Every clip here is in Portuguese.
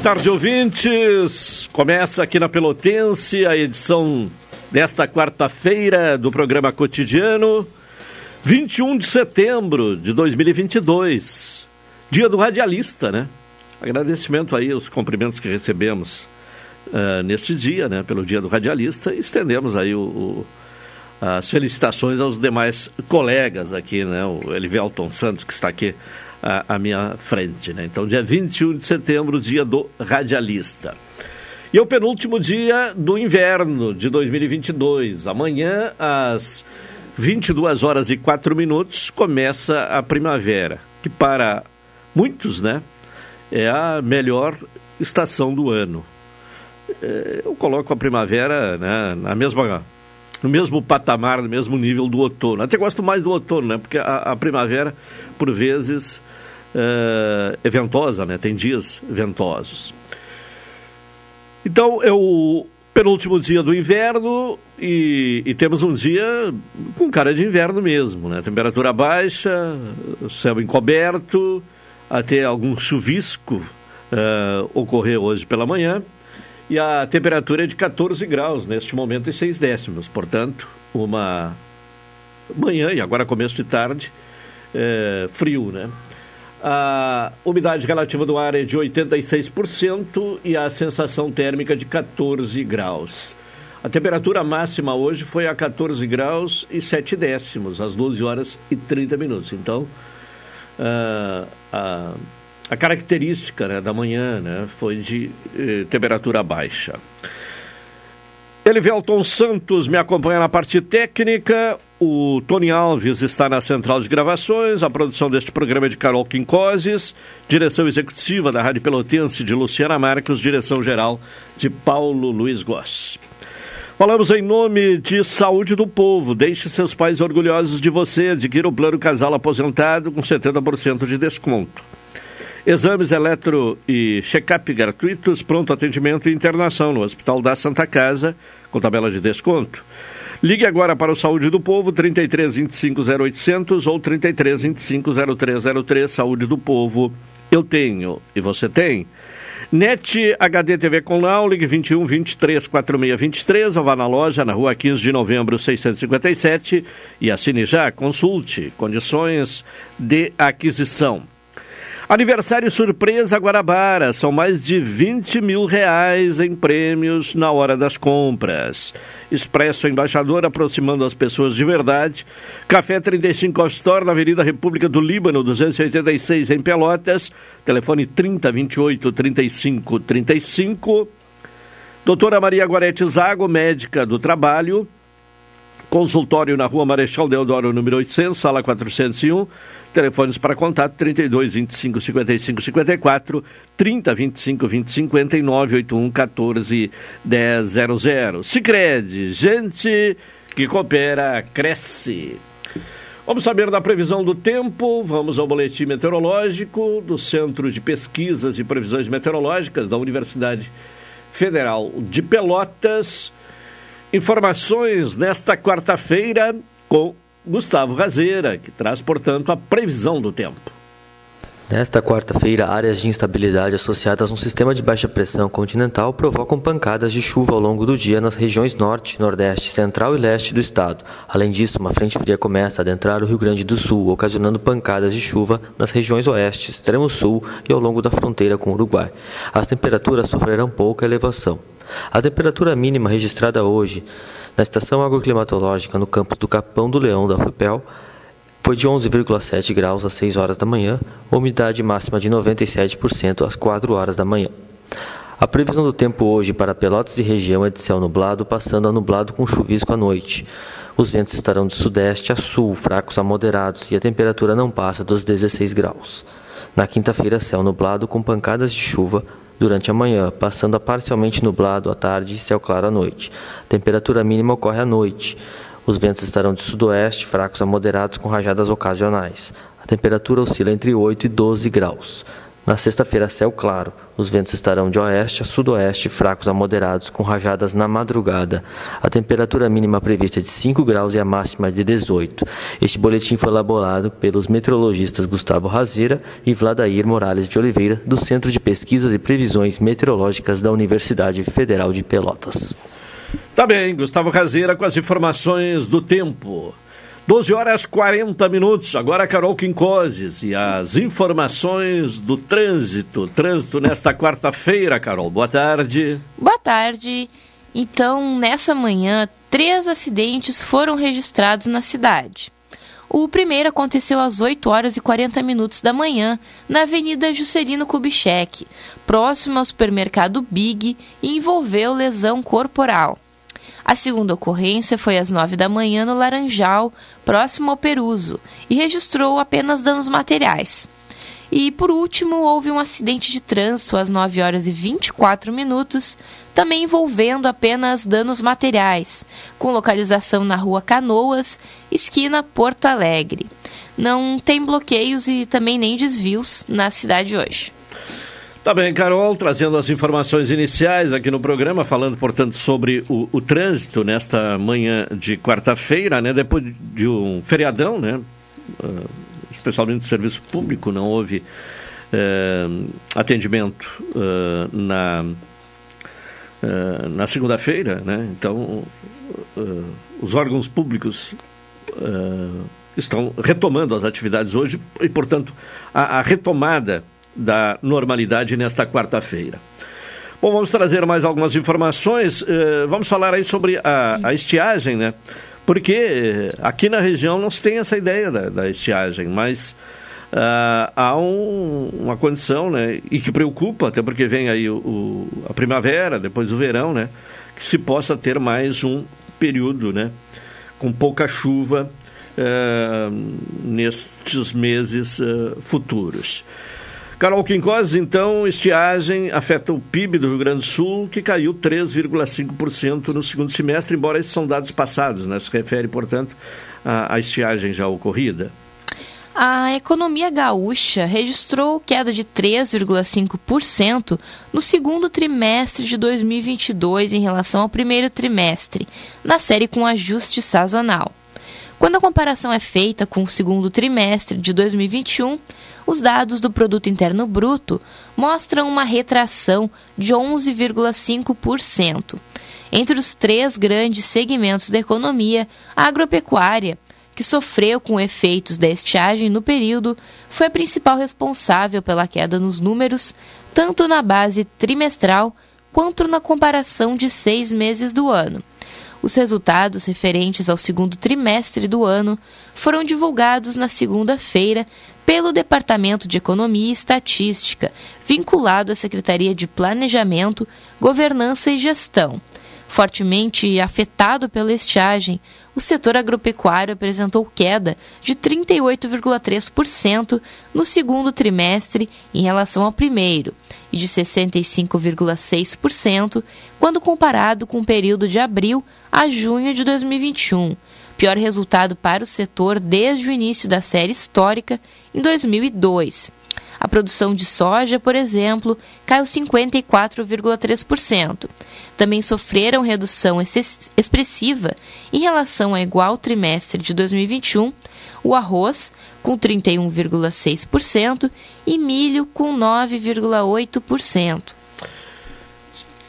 Boa tarde, ouvintes. Começa aqui na Pelotense a edição desta quarta-feira do programa Cotidiano, 21 de setembro de 2022, dia do radialista, né? Agradecimento aí aos cumprimentos que recebemos uh, neste dia, né? Pelo dia do radialista, e estendemos aí o, o, as felicitações aos demais colegas aqui, né? O Elivelton Santos, que está aqui à, à minha frente. Né? Então, dia 21 de setembro, dia do radialista. E é o penúltimo dia do inverno de 2022. Amanhã, às 22 horas e 4 minutos, começa a primavera, que para muitos, né, é a melhor estação do ano. É, eu coloco a primavera né, na mesma no mesmo patamar, no mesmo nível do outono. Até gosto mais do outono, né? Porque a, a primavera, por vezes, é, é ventosa, né? Tem dias ventosos. Então, é o penúltimo dia do inverno e, e, temos um dia com cara de inverno mesmo, né? Temperatura baixa, céu encoberto, até algum chuvisco uh, ocorreu hoje pela manhã e a temperatura é de 14 graus neste momento e 6 décimos. Portanto, uma manhã e agora começo de tarde, é, frio, né? A umidade relativa do ar é de 86% e a sensação térmica de 14 graus. A temperatura máxima hoje foi a 14 graus e 7 décimos, às 12 horas e 30 minutos. Então, uh, a a característica né, da manhã né, foi de eh, temperatura baixa. Elivelton Santos me acompanha na parte técnica. O Tony Alves está na central de gravações. A produção deste programa é de Carol Quincoses. Direção executiva da Rádio Pelotense de Luciana Marques. Direção geral de Paulo Luiz Goss. Falamos em nome de Saúde do Povo. Deixe seus pais orgulhosos de você. Adquira o plano casal aposentado com 70% de desconto. Exames eletro e check-up gratuitos, pronto atendimento e internação no Hospital da Santa Casa, com tabela de desconto. Ligue agora para o Saúde do Povo, 33 25 0800 ou 33 25 0303. Saúde do Povo, eu tenho e você tem. NET HD TV com Lau, ligue 21 23 46 23 ou vá na loja na rua 15 de novembro 657 e assine já, consulte condições de aquisição. Aniversário surpresa Guarabara. São mais de 20 mil reais em prêmios na hora das compras. Expresso Embaixador aproximando as pessoas de verdade. Café 35 Off Store na Avenida República do Líbano, 286 em Pelotas. Telefone 3028 35 35. Doutora Maria Guarete Zago, médica do trabalho. Consultório na Rua Marechal Deodoro, número 800, sala 401. Telefones para contato 32 25 55 54, 30 25 20 59, 81 14 10 00. Sicredi, gente que coopera, cresce. Vamos saber da previsão do tempo, vamos ao boletim meteorológico do Centro de Pesquisas e Previsões Meteorológicas da Universidade Federal de Pelotas. Informações nesta quarta-feira com Gustavo Razeira, que traz, portanto, a previsão do tempo. Nesta quarta-feira, áreas de instabilidade associadas a um sistema de baixa pressão continental provocam pancadas de chuva ao longo do dia nas regiões norte, nordeste, central e leste do estado. Além disso, uma frente fria começa a adentrar o Rio Grande do Sul, ocasionando pancadas de chuva nas regiões oeste, extremo sul e ao longo da fronteira com o Uruguai. As temperaturas sofrerão pouca elevação. A temperatura mínima registrada hoje na estação agroclimatológica no campus do Capão do Leão da FUPEL foi de 11,7 graus às 6 horas da manhã, umidade máxima de 97% às 4 horas da manhã. A previsão do tempo hoje para Pelotas e região é de céu nublado, passando a nublado com chuvisco à noite. Os ventos estarão de sudeste a sul, fracos a moderados, e a temperatura não passa dos 16 graus. Na quinta-feira, céu nublado com pancadas de chuva durante a manhã, passando a parcialmente nublado à tarde e céu claro à noite. A temperatura mínima ocorre à noite. Os ventos estarão de sudoeste, fracos a moderados, com rajadas ocasionais. A temperatura oscila entre 8 e 12 graus. Na sexta-feira, céu claro. Os ventos estarão de oeste a sudoeste, fracos a moderados, com rajadas na madrugada. A temperatura mínima prevista é de 5 graus e a máxima de 18. Este boletim foi elaborado pelos meteorologistas Gustavo Razeira e Vladair Morales de Oliveira, do Centro de Pesquisas e Previsões Meteorológicas da Universidade Federal de Pelotas. Tá bem, Gustavo Caseira com as informações do tempo. 12 horas 40 minutos. Agora Carol Quincoses e as informações do trânsito. Trânsito nesta quarta-feira, Carol. Boa tarde. Boa tarde. Então, nessa manhã, três acidentes foram registrados na cidade. O primeiro aconteceu às 8 horas e 40 minutos da manhã, na Avenida Juscelino Kubitschek, próximo ao supermercado Big, e envolveu lesão corporal. A segunda ocorrência foi às 9 da manhã no Laranjal, próximo ao Peruso, e registrou apenas danos materiais. E, por último, houve um acidente de trânsito às 9 horas e 24 minutos, também envolvendo apenas danos materiais, com localização na rua Canoas, esquina Porto Alegre. Não tem bloqueios e também nem desvios na cidade hoje. Tá bem, Carol, trazendo as informações iniciais aqui no programa, falando, portanto, sobre o, o trânsito nesta manhã de quarta-feira, né? Depois de um feriadão, né? Uh, especialmente no serviço público, não houve uh, atendimento uh, na, na segunda-feira, né? Então, os órgãos públicos estão retomando as atividades hoje e, portanto, a, a retomada da normalidade nesta quarta-feira. Bom, vamos trazer mais algumas informações. Uh, vamos falar aí sobre a, a estiagem, né? Porque uh, aqui na região não se tem essa ideia da, da estiagem, mas uh, há um, uma condição, né? E que preocupa, até porque vem aí o, o, a primavera, depois o verão, né? Que se possa ter mais um período, né? Com pouca chuva nestes meses futuros. Carol Quincós, então, estiagem afeta o PIB do Rio Grande do Sul, que caiu 3,5% no segundo semestre, embora esses são dados passados, né? Se refere, portanto, à, à estiagem já ocorrida. A economia gaúcha registrou queda de 3,5% no segundo trimestre de 2022 em relação ao primeiro trimestre, na série com ajuste sazonal. Quando a comparação é feita com o segundo trimestre de 2021, os dados do Produto Interno Bruto mostram uma retração de 11,5%. Entre os três grandes segmentos da economia, a agropecuária, que sofreu com efeitos da estiagem no período, foi a principal responsável pela queda nos números, tanto na base trimestral quanto na comparação de seis meses do ano. Os resultados referentes ao segundo trimestre do ano foram divulgados na segunda-feira pelo Departamento de Economia e Estatística, vinculado à Secretaria de Planejamento, Governança e Gestão. Fortemente afetado pela estiagem, o setor agropecuário apresentou queda de 38,3% no segundo trimestre em relação ao primeiro e de 65,6% quando comparado com o período de abril a junho de 2021 pior resultado para o setor desde o início da série histórica, em 2002. A produção de soja, por exemplo, caiu 54,3%. Também sofreram redução expressiva em relação ao igual trimestre de 2021 o arroz, com 31,6%, e milho, com 9,8%.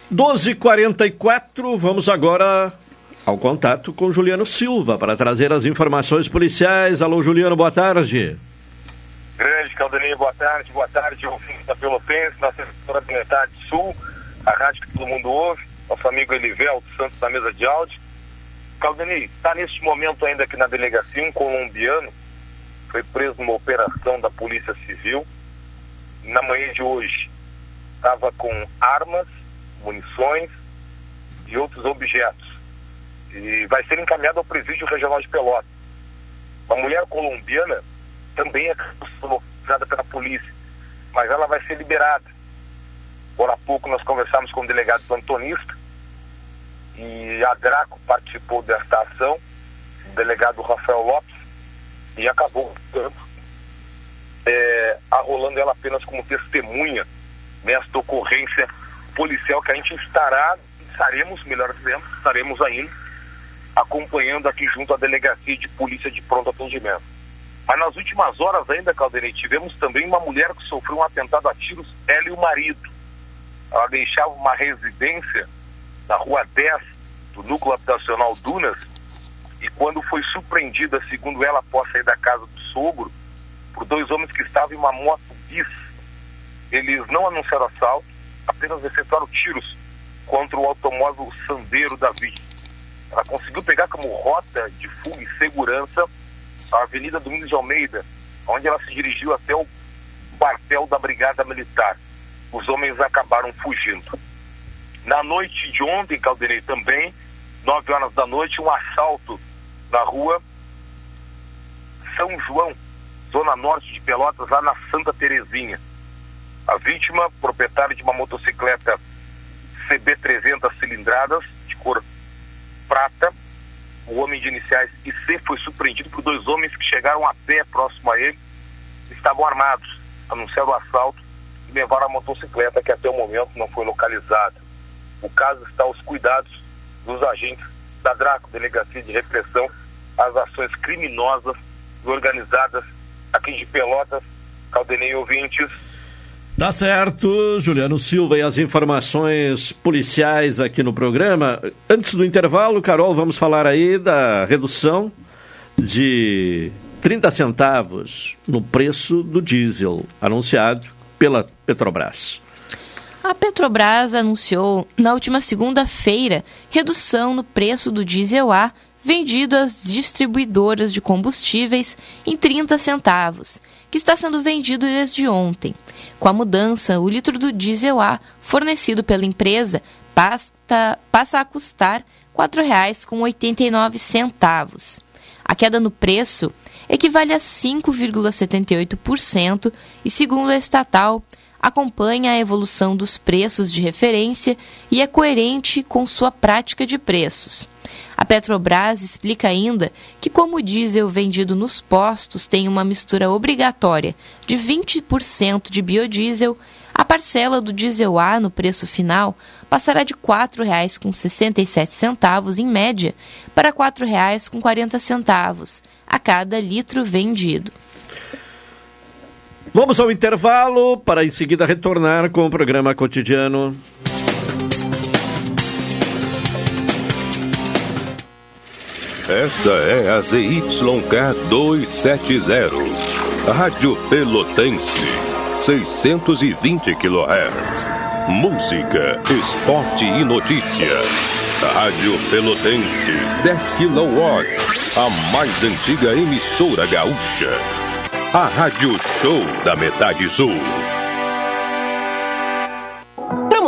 12h44, vamos agora ao contato com Juliano Silva para trazer as informações policiais. Alô, Juliano, boa tarde. Grande Caldaninho, boa tarde, boa tarde, ouvintes da Pelotense, na assessora da metade sul, a rádio que todo mundo ouve, nosso amigo Elivelto Santos da mesa de áudio. Caldaninho, está neste momento ainda aqui na delegacia um colombiano, foi preso numa operação da Polícia Civil. Na manhã de hoje, estava com armas, munições e outros objetos e vai ser encaminhado ao presídio regional de Pelotas. Uma mulher colombiana também é localizada pela polícia, mas ela vai ser liberada. Por há pouco nós conversamos com o delegado plantonista e a Draco participou desta ação, o delegado Rafael Lopes, e acabou é, arrolando ela apenas como testemunha nesta ocorrência policial que a gente estará, estaremos, melhor dizendo, estaremos ainda acompanhando aqui junto à delegacia de polícia de pronto atendimento. Mas nas últimas horas ainda, Caldenei, tivemos também uma mulher que sofreu um atentado a tiros, ela e o marido. Ela deixava uma residência na rua 10 do núcleo habitacional Dunas e quando foi surpreendida, segundo ela, após sair da casa do sogro, por dois homens que estavam em uma moto bis. Eles não anunciaram assalto, apenas efetuaram tiros contra o automóvel Sandeiro da vítima. Ela conseguiu pegar como rota de fuga e segurança a Avenida Domingos de Almeida, onde ela se dirigiu até o quartel da Brigada Militar. Os homens acabaram fugindo. Na noite de ontem, Caldeirei também, 9 horas da noite, um assalto na rua São João, zona norte de Pelotas, lá na Santa Terezinha. A vítima, proprietária de uma motocicleta CB300 cilindradas, de cor prata, o homem de iniciais IC foi surpreendido por dois homens que chegaram a pé próximo a ele, estavam armados, anunciaram o assalto e levaram a motocicleta que até o momento não foi localizada. O caso está aos cuidados dos agentes da DRACO, Delegacia de Repressão às Ações Criminosas e Organizadas aqui de Pelotas, Caldenei ouvintes, Tá certo, Juliano Silva e as informações policiais aqui no programa. Antes do intervalo, Carol, vamos falar aí da redução de 30 centavos no preço do diesel anunciado pela Petrobras. A Petrobras anunciou na última segunda-feira redução no preço do diesel A vendido às distribuidoras de combustíveis em 30 centavos que está sendo vendido desde ontem. Com a mudança, o litro do diesel A fornecido pela empresa passa, a custar R$ 4,89. A queda no preço equivale a 5,78% e, segundo a estatal, acompanha a evolução dos preços de referência e é coerente com sua prática de preços. A Petrobras explica ainda que, como o diesel vendido nos postos tem uma mistura obrigatória de 20% de biodiesel, a parcela do diesel A no preço final passará de R$ 4,67 em média para R$ 4,40 a cada litro vendido. Vamos ao intervalo para em seguida retornar com o programa cotidiano. Esta é a ZYK 270, Rádio Pelotense, 620 kHz. Música, esporte e notícia. Rádio Pelotense, 10 kW, a mais antiga emissora gaúcha. A Rádio Show da Metade Sul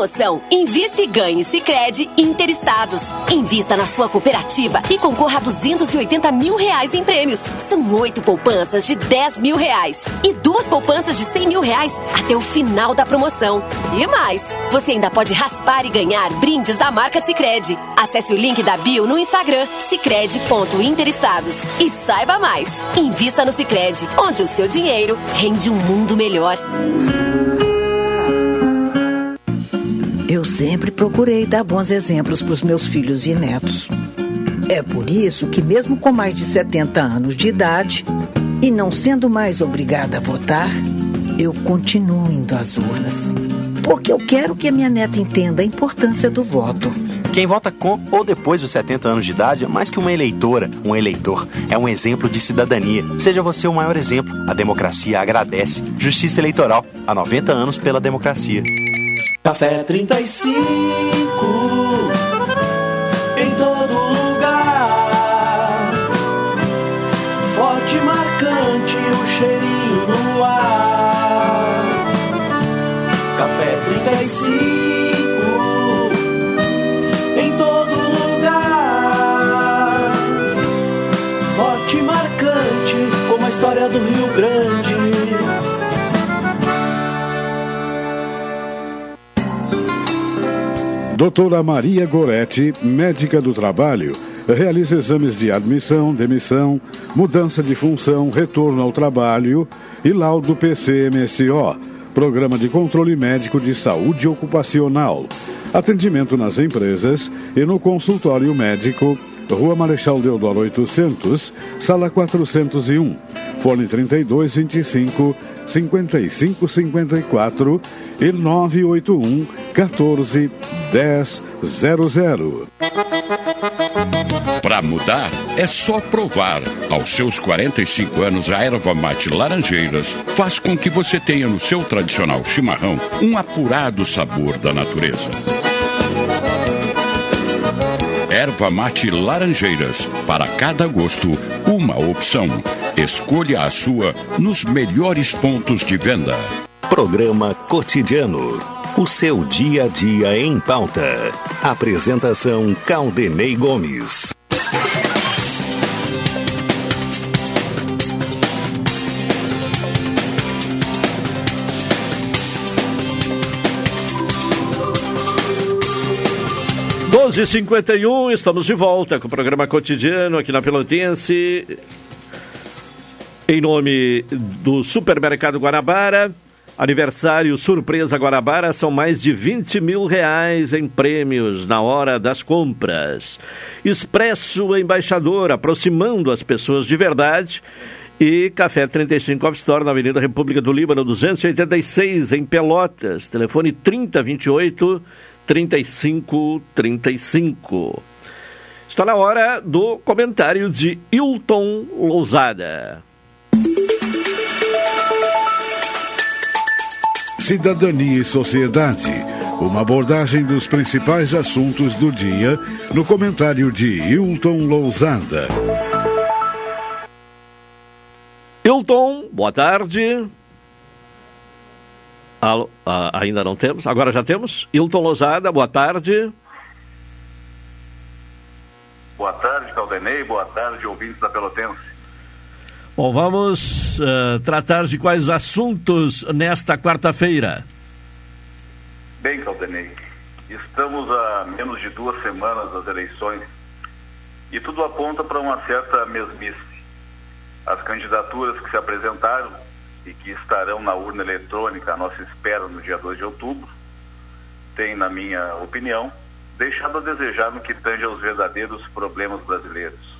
Promoção Invista e Ganhe Sicredi Interestados. Invista na sua cooperativa e concorra a 280 mil reais em prêmios. São oito poupanças de 10 mil reais e duas poupanças de 100 mil reais até o final da promoção. E mais, você ainda pode raspar e ganhar brindes da marca Sicredi. Acesse o link da bio no Instagram sicredi.interestados e saiba mais. Invista no Sicredi, onde o seu dinheiro rende um mundo melhor. Eu sempre procurei dar bons exemplos para os meus filhos e netos. É por isso que, mesmo com mais de 70 anos de idade e não sendo mais obrigada a votar, eu continuo indo às urnas. Porque eu quero que a minha neta entenda a importância do voto. Quem vota com ou depois dos 70 anos de idade é mais que uma eleitora, um eleitor. É um exemplo de cidadania. Seja você o maior exemplo. A democracia agradece. Justiça Eleitoral. Há 90 anos pela democracia. Café 35 Doutora Maria Goretti, médica do trabalho, realiza exames de admissão, demissão, mudança de função, retorno ao trabalho e laudo PCMSO, Programa de Controle Médico de Saúde Ocupacional. Atendimento nas empresas e no consultório médico, Rua Marechal Deodoro 800, Sala 401, Fone 3225 5554 e 981 14 1000. Para mudar, é só provar. Aos seus 45 anos, a erva mate Laranjeiras faz com que você tenha no seu tradicional chimarrão um apurado sabor da natureza. Erva mate Laranjeiras. Para cada gosto, uma opção. Escolha a sua nos melhores pontos de venda. Programa Cotidiano. O seu dia a dia em pauta. Apresentação Caldenei Gomes. Doze cinquenta e um, estamos de volta com o programa cotidiano aqui na Pelotense. Em nome do Supermercado Guanabara, aniversário Surpresa Guanabara, são mais de 20 mil reais em prêmios na hora das compras. Expresso Embaixador, aproximando as pessoas de verdade. E Café 35 Off Store, na Avenida República do Líbano, 286, em Pelotas. Telefone 3028 3535. Está na hora do comentário de Hilton Lousada. Cidadania e Sociedade. Uma abordagem dos principais assuntos do dia no comentário de Hilton Lousada. Hilton, boa tarde. Alô, ah, ainda não temos? Agora já temos? Hilton Lousada, boa tarde. Boa tarde, Caldenei. Boa tarde, ouvintes da Pelotense. Bom, vamos uh, tratar de quais assuntos nesta quarta-feira. Bem, Caldenei, estamos a menos de duas semanas das eleições e tudo aponta para uma certa mesmice. As candidaturas que se apresentaram e que estarão na urna eletrônica à nossa espera no dia 2 de outubro têm, na minha opinião, deixado a desejar no que tange aos verdadeiros problemas brasileiros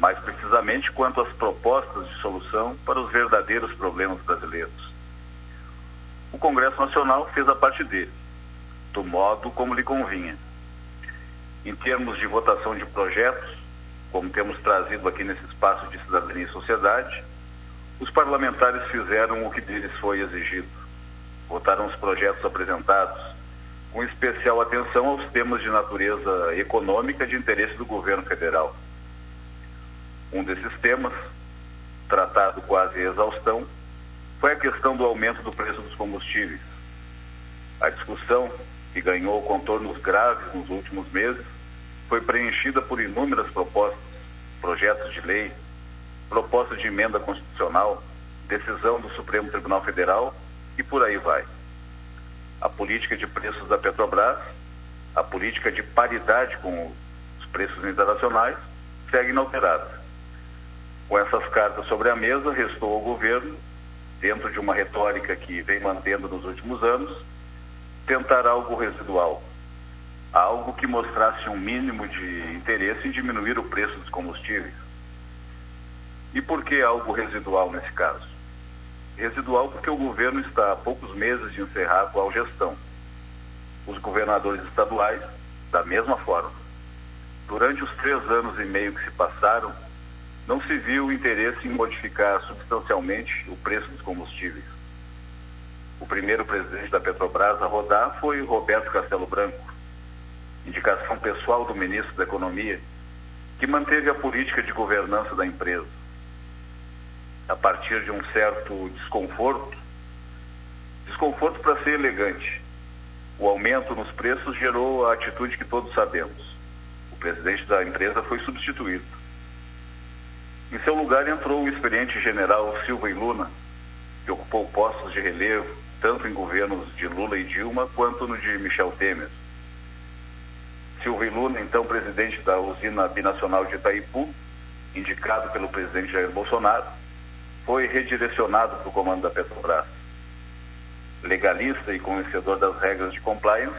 mais precisamente quanto às propostas de solução para os verdadeiros problemas brasileiros. O Congresso Nacional fez a parte dele, do modo como lhe convinha. Em termos de votação de projetos, como temos trazido aqui nesse espaço de cidadania e sociedade, os parlamentares fizeram o que deles foi exigido. Votaram os projetos apresentados, com especial atenção aos temas de natureza econômica de interesse do governo federal um desses temas, tratado quase exaustão, foi a questão do aumento do preço dos combustíveis. A discussão, que ganhou contornos graves nos últimos meses, foi preenchida por inúmeras propostas, projetos de lei, propostas de emenda constitucional, decisão do Supremo Tribunal Federal e por aí vai. A política de preços da Petrobras, a política de paridade com os preços internacionais, segue inalterada. Com essas cartas sobre a mesa, restou ao governo, dentro de uma retórica que vem mantendo nos últimos anos, tentar algo residual, algo que mostrasse um mínimo de interesse em diminuir o preço dos combustíveis. E por que algo residual nesse caso? Residual porque o governo está há poucos meses de encerrar a atual gestão. Os governadores estaduais, da mesma forma. Durante os três anos e meio que se passaram, não se viu interesse em modificar substancialmente o preço dos combustíveis. O primeiro presidente da Petrobras a rodar foi Roberto Castelo Branco, indicação pessoal do ministro da Economia, que manteve a política de governança da empresa. A partir de um certo desconforto, desconforto para ser elegante, o aumento nos preços gerou a atitude que todos sabemos. O presidente da empresa foi substituído. Em seu lugar entrou o experiente general Silva e Luna, que ocupou postos de relevo tanto em governos de Lula e Dilma quanto no de Michel Temer. Silvio Luna, então presidente da usina binacional de Itaipu, indicado pelo presidente Jair Bolsonaro, foi redirecionado para o comando da Petrobras. Legalista e conhecedor das regras de compliance,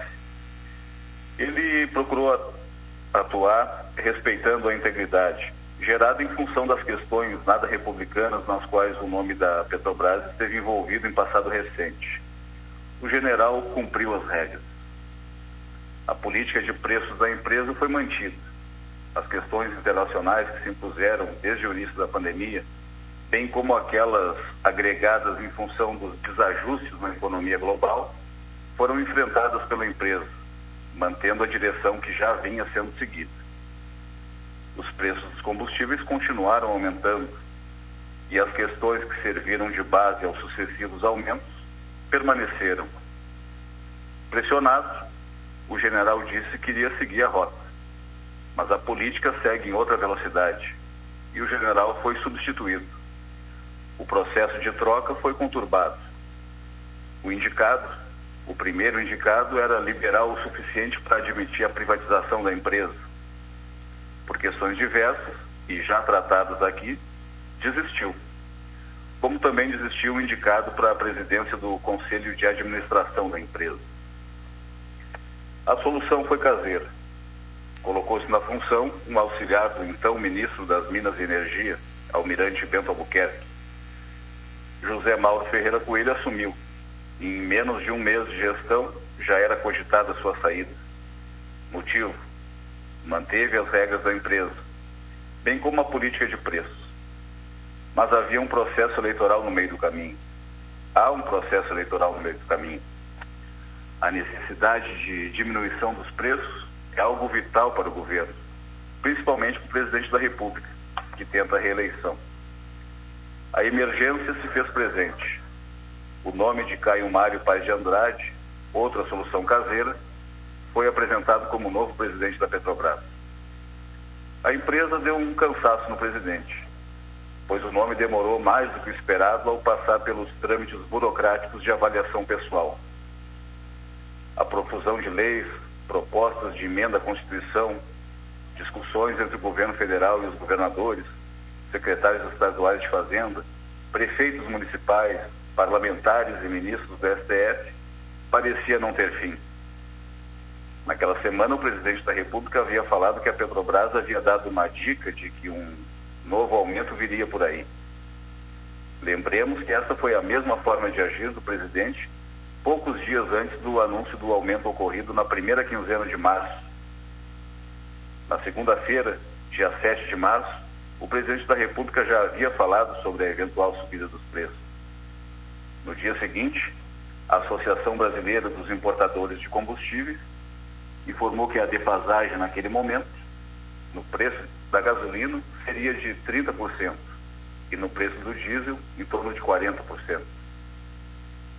ele procurou atuar respeitando a integridade, gerada em função das questões nada republicanas nas quais o nome da Petrobras esteve envolvido em passado recente. O general cumpriu as regras a política de preços da empresa foi mantida. As questões internacionais que se impuseram desde o início da pandemia, bem como aquelas agregadas em função dos desajustes na economia global, foram enfrentadas pela empresa, mantendo a direção que já vinha sendo seguida. Os preços dos combustíveis continuaram aumentando e as questões que serviram de base aos sucessivos aumentos permaneceram. Pressionados, o general disse que iria seguir a rota. Mas a política segue em outra velocidade e o general foi substituído. O processo de troca foi conturbado. O indicado, o primeiro indicado, era liberal o suficiente para admitir a privatização da empresa. Por questões diversas e já tratadas aqui, desistiu. Como também desistiu o indicado para a presidência do Conselho de Administração da empresa. A solução foi caseira. Colocou-se na função um auxiliar do então ministro das Minas e Energia, Almirante Bento Albuquerque. José Mauro Ferreira Coelho assumiu. Em menos de um mês de gestão, já era cogitada sua saída. Motivo: manteve as regras da empresa, bem como a política de preços. Mas havia um processo eleitoral no meio do caminho. Há um processo eleitoral no meio do caminho a necessidade de diminuição dos preços é algo vital para o governo, principalmente para o presidente da República, que tenta a reeleição. A emergência se fez presente. O nome de Caio Mário Paz de Andrade, outra solução caseira, foi apresentado como novo presidente da Petrobras. A empresa deu um cansaço no presidente, pois o nome demorou mais do que o esperado ao passar pelos trâmites burocráticos de avaliação pessoal a profusão de leis, propostas de emenda à Constituição, discussões entre o governo federal e os governadores, secretários estaduais de Fazenda, prefeitos municipais, parlamentares e ministros do STF, parecia não ter fim. Naquela semana, o presidente da República havia falado que a Petrobras havia dado uma dica de que um novo aumento viria por aí. Lembremos que essa foi a mesma forma de agir do presidente poucos dias antes do anúncio do aumento ocorrido na primeira quinzena de março. Na segunda-feira, dia 7 de março, o presidente da República já havia falado sobre a eventual subida dos preços. No dia seguinte, a Associação Brasileira dos Importadores de Combustíveis informou que a defasagem naquele momento, no preço da gasolina, seria de 30% e no preço do diesel, em torno de 40%.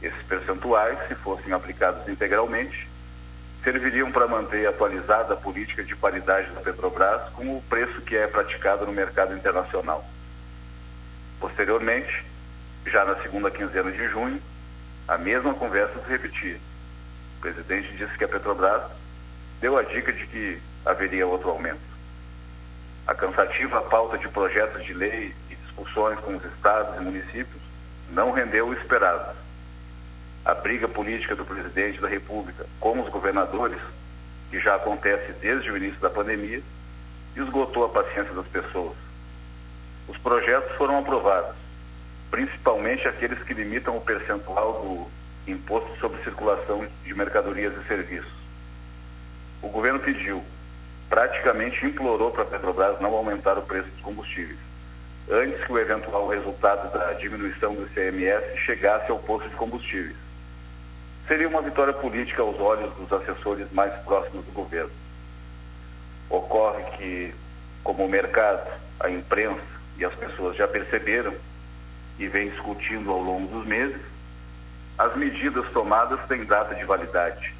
Esses percentuais, se fossem aplicados integralmente, serviriam para manter atualizada a política de paridade da Petrobras com o preço que é praticado no mercado internacional. Posteriormente, já na segunda quinzena de junho, a mesma conversa se repetia. O presidente disse que a Petrobras deu a dica de que haveria outro aumento. A cansativa pauta de projetos de lei e discussões com os estados e municípios não rendeu o esperado a briga política do presidente da República com os governadores, que já acontece desde o início da pandemia, esgotou a paciência das pessoas. Os projetos foram aprovados, principalmente aqueles que limitam o percentual do imposto sobre circulação de mercadorias e serviços. O governo pediu, praticamente implorou para a Petrobras não aumentar o preço dos combustíveis, antes que o eventual resultado da diminuição do ICMS chegasse ao posto de combustíveis seria uma vitória política aos olhos dos assessores mais próximos do governo. Ocorre que, como o mercado, a imprensa e as pessoas já perceberam e vem discutindo ao longo dos meses, as medidas tomadas têm data de validade.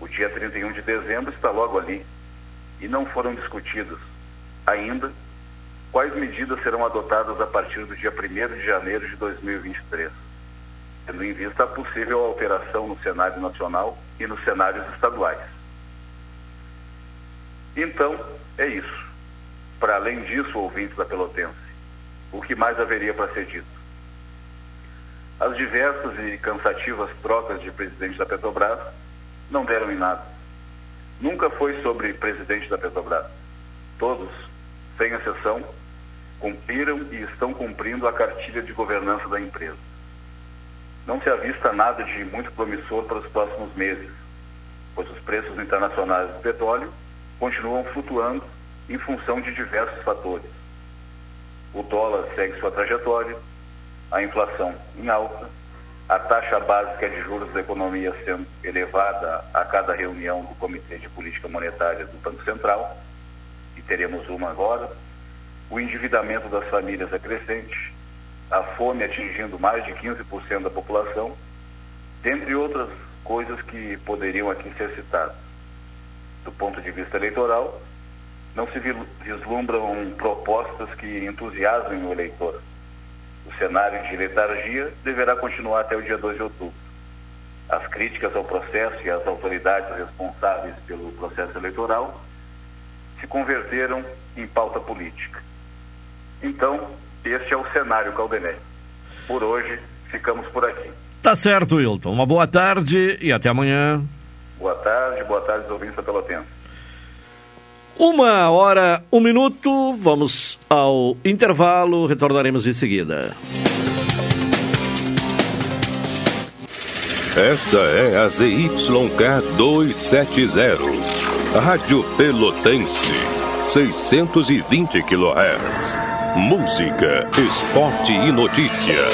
O dia 31 de dezembro está logo ali e não foram discutidas ainda quais medidas serão adotadas a partir do dia 1 de janeiro de 2023 tendo em vista a possível alteração no cenário nacional e nos cenários estaduais. Então, é isso. Para além disso, ouvintes da Pelotense, o que mais haveria para ser dito? As diversas e cansativas trocas de presidente da Petrobras não deram em nada. Nunca foi sobre presidente da Petrobras. Todos, sem exceção, cumpriram e estão cumprindo a cartilha de governança da empresa não se avista nada de muito promissor para os próximos meses, pois os preços internacionais do petróleo continuam flutuando em função de diversos fatores. O dólar segue sua trajetória, a inflação em alta, a taxa básica de juros da economia sendo elevada a cada reunião do Comitê de Política Monetária do Banco Central, e teremos uma agora, o endividamento das famílias é crescente, a fome atingindo mais de 15% da população, dentre outras coisas que poderiam aqui ser citadas. Do ponto de vista eleitoral, não se vislumbram propostas que entusiasmem o eleitor. O cenário de letargia deverá continuar até o dia 2 de outubro. As críticas ao processo e às autoridades responsáveis pelo processo eleitoral se converteram em pauta política. Então, este é o cenário, Caldenei. Por hoje, ficamos por aqui. Tá certo, Wilton. Uma boa tarde e até amanhã. Boa tarde, boa tarde, ouvintes da Pelotense. Uma hora, um minuto, vamos ao intervalo, retornaremos em seguida. Esta é a ZYK 270, Rádio Pelotense, 620 kHz. Música, esporte e notícia.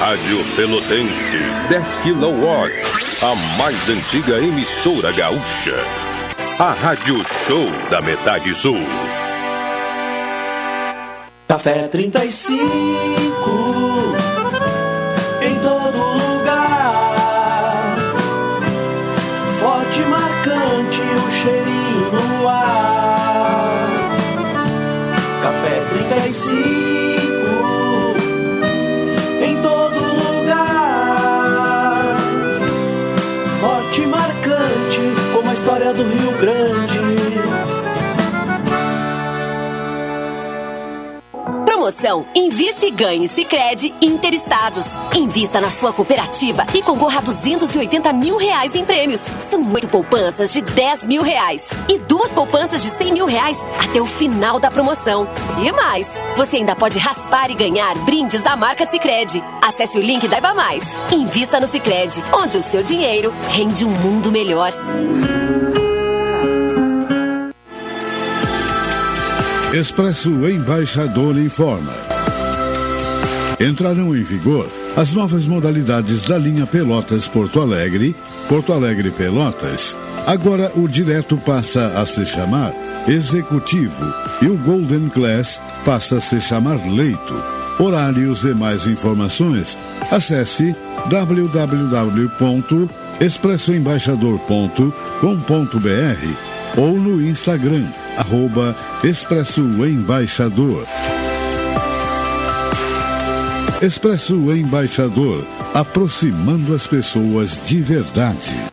Rádio Pelotense, 10 kW. A mais antiga emissora gaúcha. A Rádio Show da Metade Sul. Café 35. Promoção Invista e Ganhe Sicredi Interestados. Invista na sua cooperativa e concorra a 280 mil reais em prêmios. São oito poupanças de 10 mil reais e duas poupanças de 100 mil reais até o final da promoção. E mais, você ainda pode raspar e ganhar brindes da marca Sicredi. Acesse o link da Iba Mais. Invista no Sicredi, onde o seu dinheiro rende um mundo melhor. Expresso Embaixador informa. Entrarão em vigor as novas modalidades da linha Pelotas Porto Alegre, Porto Alegre Pelotas. Agora o direto passa a se chamar Executivo e o Golden Class passa a se chamar Leito. Horários e mais informações, acesse www.expressoembaixador.com.br ou no Instagram, arroba Expresso Embaixador. Expresso Embaixador, aproximando as pessoas de verdade.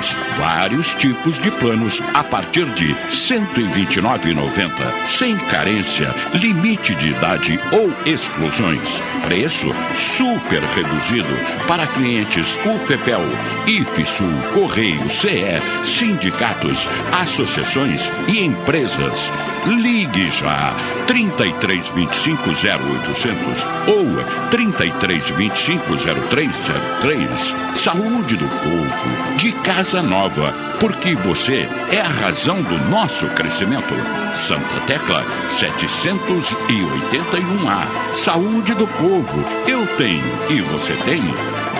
Vários tipos de planos a partir de R$ 129,90. Sem carência, limite de idade ou exclusões. Preço super reduzido para clientes UFPEL, IFSUL, Correio, CE, sindicatos, associações e empresas. Ligue já 33 25 0800 ou 33 25 0303. Saúde do povo, de casa nova, porque você é a razão do nosso crescimento. Santa Tecla 781A. Saúde do povo, eu tenho e você tem.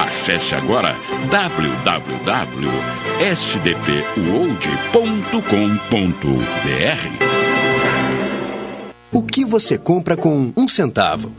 Acesse agora www.sdpuold.com.br. O que você compra com um centavo?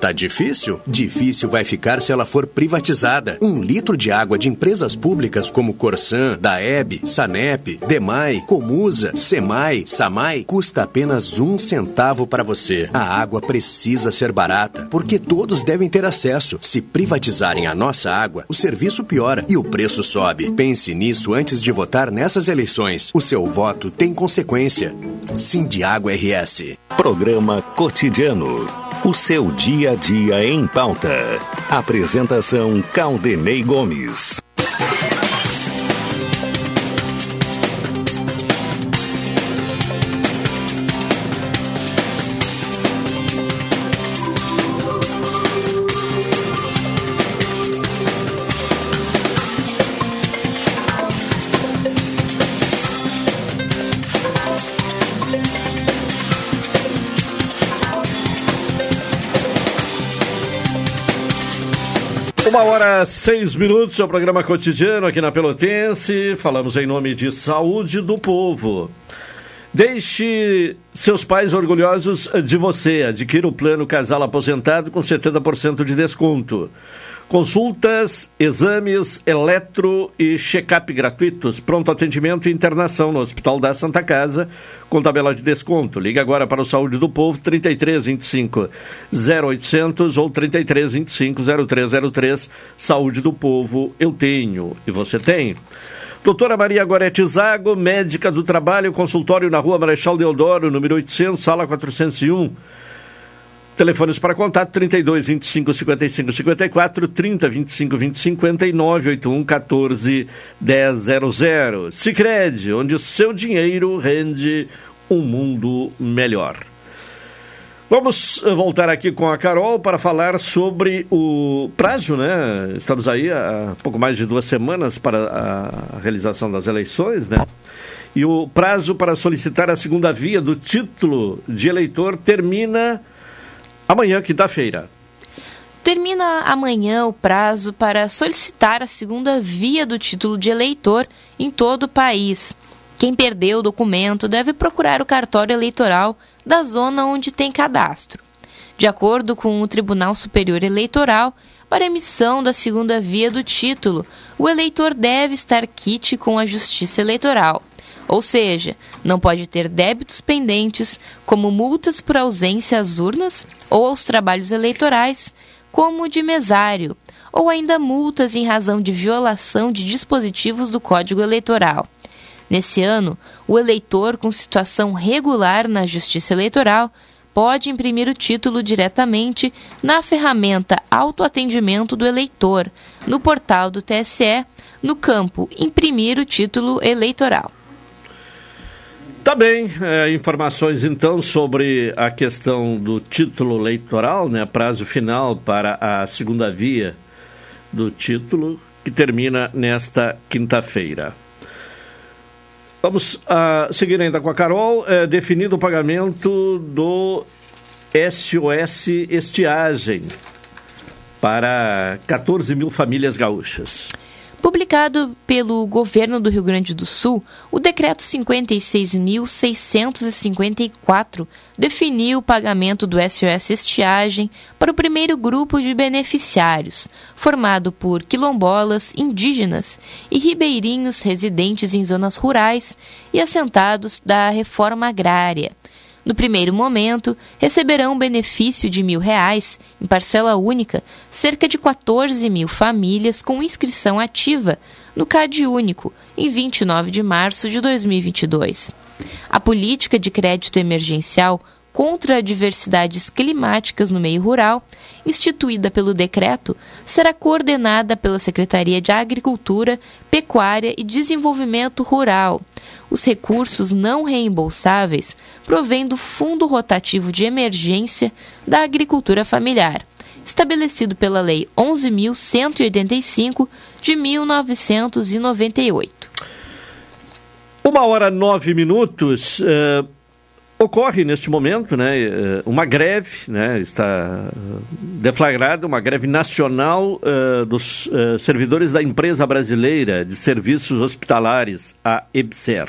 Tá difícil? Difícil vai ficar se ela for privatizada. Um litro de água de empresas públicas como Corsan, Daeb, Sanep, Demai, Comusa, Semai, Samai custa apenas um centavo para você. A água precisa ser barata, porque todos devem ter acesso. Se privatizarem a nossa água, o serviço piora e o preço sobe. Pense nisso antes de votar nessas eleições. O seu voto tem consequência. Sim de Água RS. Programa Cotidiano. O seu dia a dia em pauta. Apresentação Caldenei Gomes. Uma hora seis minutos, seu programa cotidiano aqui na Pelotense. Falamos em nome de Saúde do Povo. Deixe seus pais orgulhosos de você. Adquira o plano Casal Aposentado com 70% de desconto. Consultas, exames, eletro e check-up gratuitos. Pronto atendimento e internação no Hospital da Santa Casa com tabela de desconto. Ligue agora para o Saúde do Povo 3325 0800 ou 3325 0303. Saúde do Povo, eu tenho e você tem. Doutora Maria Gorete Zago, médica do trabalho, consultório na rua Marechal Deodoro, número 800, sala 401. Telefones para contato 32 25 55 54, 30 25 20 59, 81 14 1000. Sicredi, onde o seu dinheiro rende um mundo melhor. Vamos eh, voltar aqui com a Carol para falar sobre o prazo, né? Estamos aí há pouco mais de duas semanas para a realização das eleições, né? E o prazo para solicitar a segunda via do título de eleitor termina amanhã, quinta-feira. Termina amanhã o prazo para solicitar a segunda via do título de eleitor em todo o país. Quem perdeu o documento deve procurar o cartório eleitoral da zona onde tem cadastro. De acordo com o Tribunal Superior Eleitoral, para emissão da segunda via do título, o eleitor deve estar quite com a Justiça Eleitoral. Ou seja, não pode ter débitos pendentes, como multas por ausência às urnas ou aos trabalhos eleitorais, como de mesário, ou ainda multas em razão de violação de dispositivos do Código Eleitoral. Nesse ano, o eleitor com situação regular na Justiça Eleitoral pode imprimir o título diretamente na ferramenta Autoatendimento do Eleitor, no portal do TSE, no campo Imprimir o título eleitoral. Tá bem, é, informações então sobre a questão do título eleitoral, né? Prazo final para a segunda via do título, que termina nesta quinta-feira. Vamos uh, seguir ainda com a Carol. É, definido o pagamento do SOS Estiagem para 14 mil famílias gaúchas. Publicado pelo governo do Rio Grande do Sul, o decreto 56.654 definiu o pagamento do SOS Estiagem para o primeiro grupo de beneficiários, formado por quilombolas, indígenas e ribeirinhos residentes em zonas rurais e assentados da reforma agrária. No primeiro momento, receberão benefício de mil reais, em parcela única, cerca de 14 mil famílias com inscrição ativa no CAD Único, em 29 de março de 2022. A política de crédito emergencial contra adversidades climáticas no meio rural, instituída pelo decreto, será coordenada pela Secretaria de Agricultura, Pecuária e Desenvolvimento Rural. Os recursos não reembolsáveis provêm do Fundo Rotativo de Emergência da Agricultura Familiar, estabelecido pela Lei 11.185 de 1998. Uma hora nove minutos. Uh Ocorre neste momento né, eh, uma greve, né, está deflagrada uma greve nacional uh, dos uh, servidores da empresa brasileira de serviços hospitalares, a EBSER.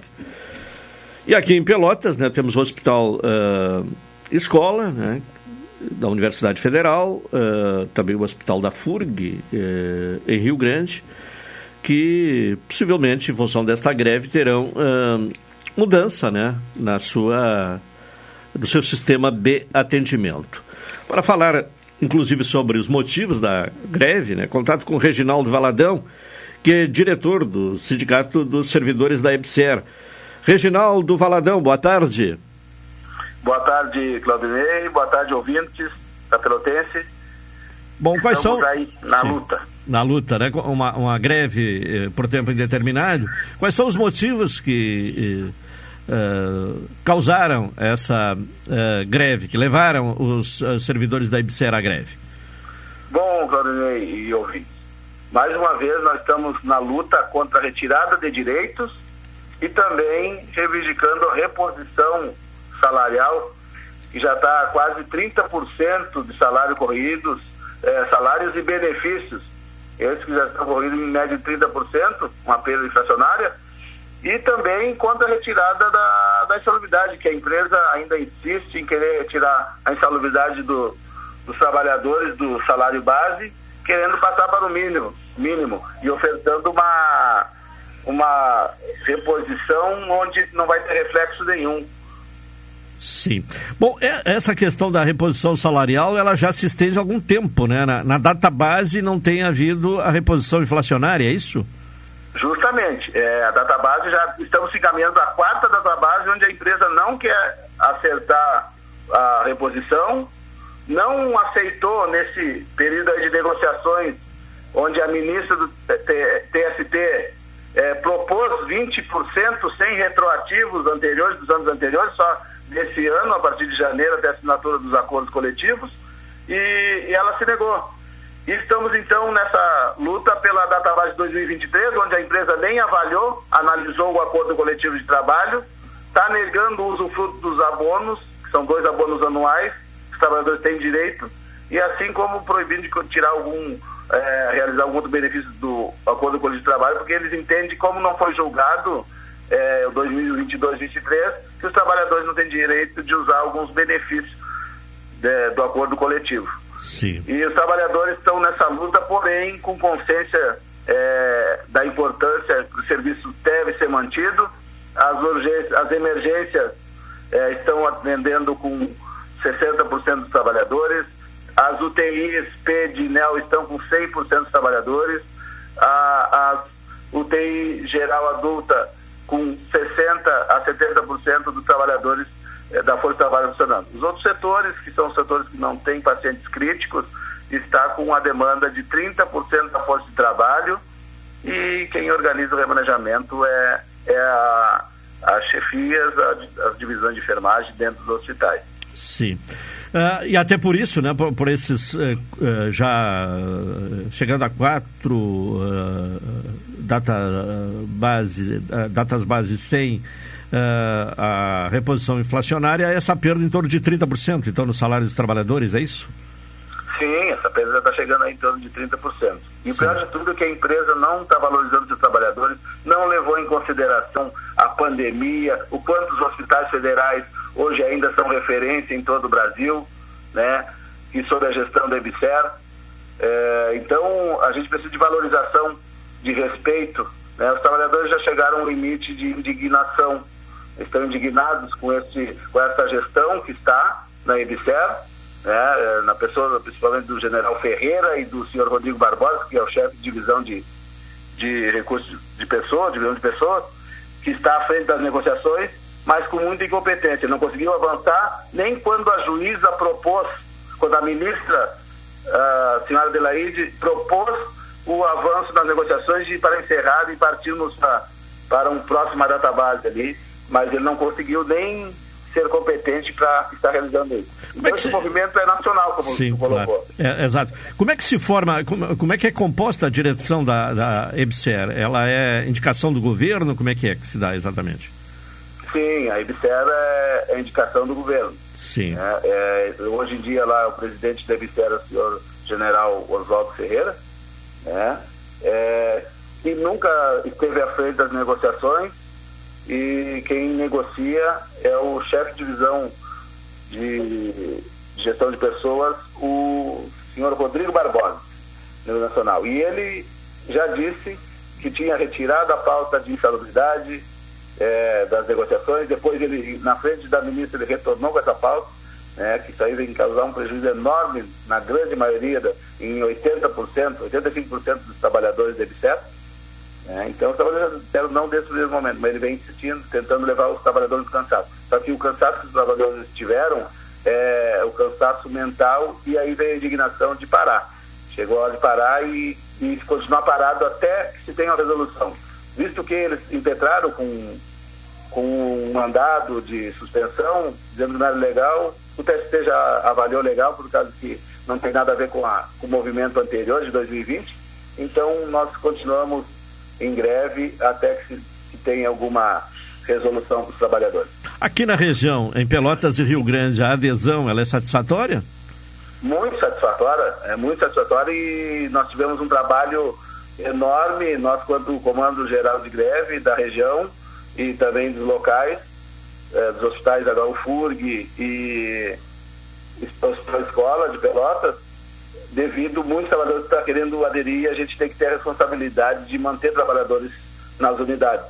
E aqui em Pelotas né, temos o Hospital uh, Escola, né, da Universidade Federal, também o Hospital da FURG, em Rio Grande, que possivelmente, em função desta greve, terão mudança né, na sua, no seu sistema de atendimento. Para falar, inclusive, sobre os motivos da greve, né, contato com Reginaldo Valadão, que é diretor do Sindicato dos Servidores da EBSER. Reginaldo Valadão, boa tarde. Boa tarde, Claudinei. Boa tarde, ouvintes da Pelotense. Bom, quais Estamos são. aí na Sim. luta. Na luta, né? Uma, uma greve eh, por tempo indeterminado. Quais são os motivos que eh, eh, causaram essa eh, greve, que levaram os eh, servidores da IBCER à greve? Bom, Claudinei e ouvintes, mais uma vez nós estamos na luta contra a retirada de direitos e também reivindicando a reposição salarial, que já está a quase 30% de salário corridos, eh, salários e benefícios, esses que já estão corridos em média de 30%, uma perda inflacionária, e também contra a retirada da, da insalubridade, que a empresa ainda insiste em querer retirar a insalubridade do, dos trabalhadores do salário base, querendo passar para o mínimo, mínimo e ofertando uma, uma reposição onde não vai ter reflexo nenhum. Sim. Bom, é- essa questão da reposição salarial, ela já se estende há algum tempo, né? Na, na data base não tem havido a reposição inflacionária, é isso? Justamente, é, a database já estamos encaminhando à quarta database onde a empresa não quer acertar a reposição, não aceitou nesse período de negociações onde a ministra do TST é, propôs 20% sem retroativos anteriores, dos anos anteriores, só desse ano, a partir de janeiro até a assinatura dos acordos coletivos, e, e ela se negou. E estamos então nessa luta pela database 2023, onde a empresa nem avaliou, analisou o acordo coletivo de trabalho, está negando o usufruto dos abonos, que são dois abonos anuais, que os trabalhadores têm direito, e assim como proibindo de tirar algum, eh, realizar algum outro benefício do acordo coletivo de trabalho, porque eles entendem como não foi julgado eh, o 2022-23, que os trabalhadores não têm direito de usar alguns benefícios eh, do acordo coletivo. Sim. E os trabalhadores estão nessa luta, porém, com consciência eh, da importância que o serviço deve ser mantido. As, urgências, as emergências eh, estão atendendo com 60% dos trabalhadores. As UTIs PED e NEL estão com 100% dos trabalhadores. A, as UTI geral adulta com 60% a 70% dos trabalhadores eh, da Força de Trabalho funcionando. Os outros setores, que são os setores que não têm pacientes críticos, está com a demanda de 30% da força de trabalho e quem organiza o remanejamento é, é a, as chefias, as divisões de enfermagem dentro dos hospitais. Sim. Uh, e até por isso, né, por, por esses uh, uh, já chegando a quatro data base, datas base sem a reposição inflacionária, essa perda em torno de 30%, então, no salário dos trabalhadores, é isso? Sim, essa perda está chegando em torno de 30%. E o pior de tudo é que a empresa não está valorizando seus trabalhadores, não levou em consideração a pandemia, o quanto os hospitais federais hoje ainda são referência em todo o Brasil, né? E sob a gestão da EBSER. É, então, a gente precisa de valorização, de respeito. Né? Os trabalhadores já chegaram a um limite de indignação. Estão indignados com, esse, com essa gestão que está na EBSER né, é, na pessoa principalmente do general Ferreira e do senhor Rodrigo Barbosa, que é o chefe de divisão de, de recursos de pessoas, divisão de pessoas, que está à frente das negociações, mas com muita incompetência. Não conseguiu avançar nem quando a juíza propôs, quando a ministra, a senhora Adelaide, propôs o avanço das negociações de, para encerrar e partirmos para, para um próximo database ali, mas ele não conseguiu nem ser competente para estar realizando isso. Como então, é esse se... movimento é nacional, como Sim, você colocou. Claro. É, exato. Como é que se forma, como, como, é que é composta a direção da, da EBSER? Ela é indicação do governo? Como é que é que se dá exatamente? Sim, a EBSER é, é indicação do governo. Sim. É, é, hoje em dia lá o presidente da EBSER é o senhor general Oswaldo Ferreira, né? É, que nunca esteve à frente das negociações e quem negocia é o chefe de divisão de gestão de pessoas, o senhor Rodrigo Barbosa, no Nacional. E ele já disse que tinha retirado a pauta de insalubridade é, das negociações, depois ele, na frente da ministra, ele retornou com essa pauta, né, que isso aí vem causar um prejuízo enorme na grande maioria, da, em 80%, 85% dos trabalhadores da EBSEP, é, então, os trabalhadores não desse mesmo momento, mas ele vem insistindo, tentando levar os trabalhadores cansados. Só que o cansaço que os trabalhadores tiveram é o cansaço mental e aí veio a indignação de parar. Chegou a hora de parar e, e continuar parado até que se tenha uma resolução. Visto que eles impetraram com, com um mandado de suspensão, dizendo que não era legal, o TST já avaliou legal, por causa que não tem nada a ver com, a, com o movimento anterior de 2020. Então, nós continuamos em greve até que, se, que tenha alguma resolução dos trabalhadores. Aqui na região, em Pelotas e Rio Grande, a adesão ela é satisfatória? Muito satisfatória, é muito satisfatória e nós tivemos um trabalho enorme, nós quanto Comando Geral de Greve da região e também dos locais, eh, dos hospitais da UFURG e Hospital Escola de Pelotas, devido muitos trabalhadores estar querendo aderir a gente tem que ter a responsabilidade de manter trabalhadores nas unidades.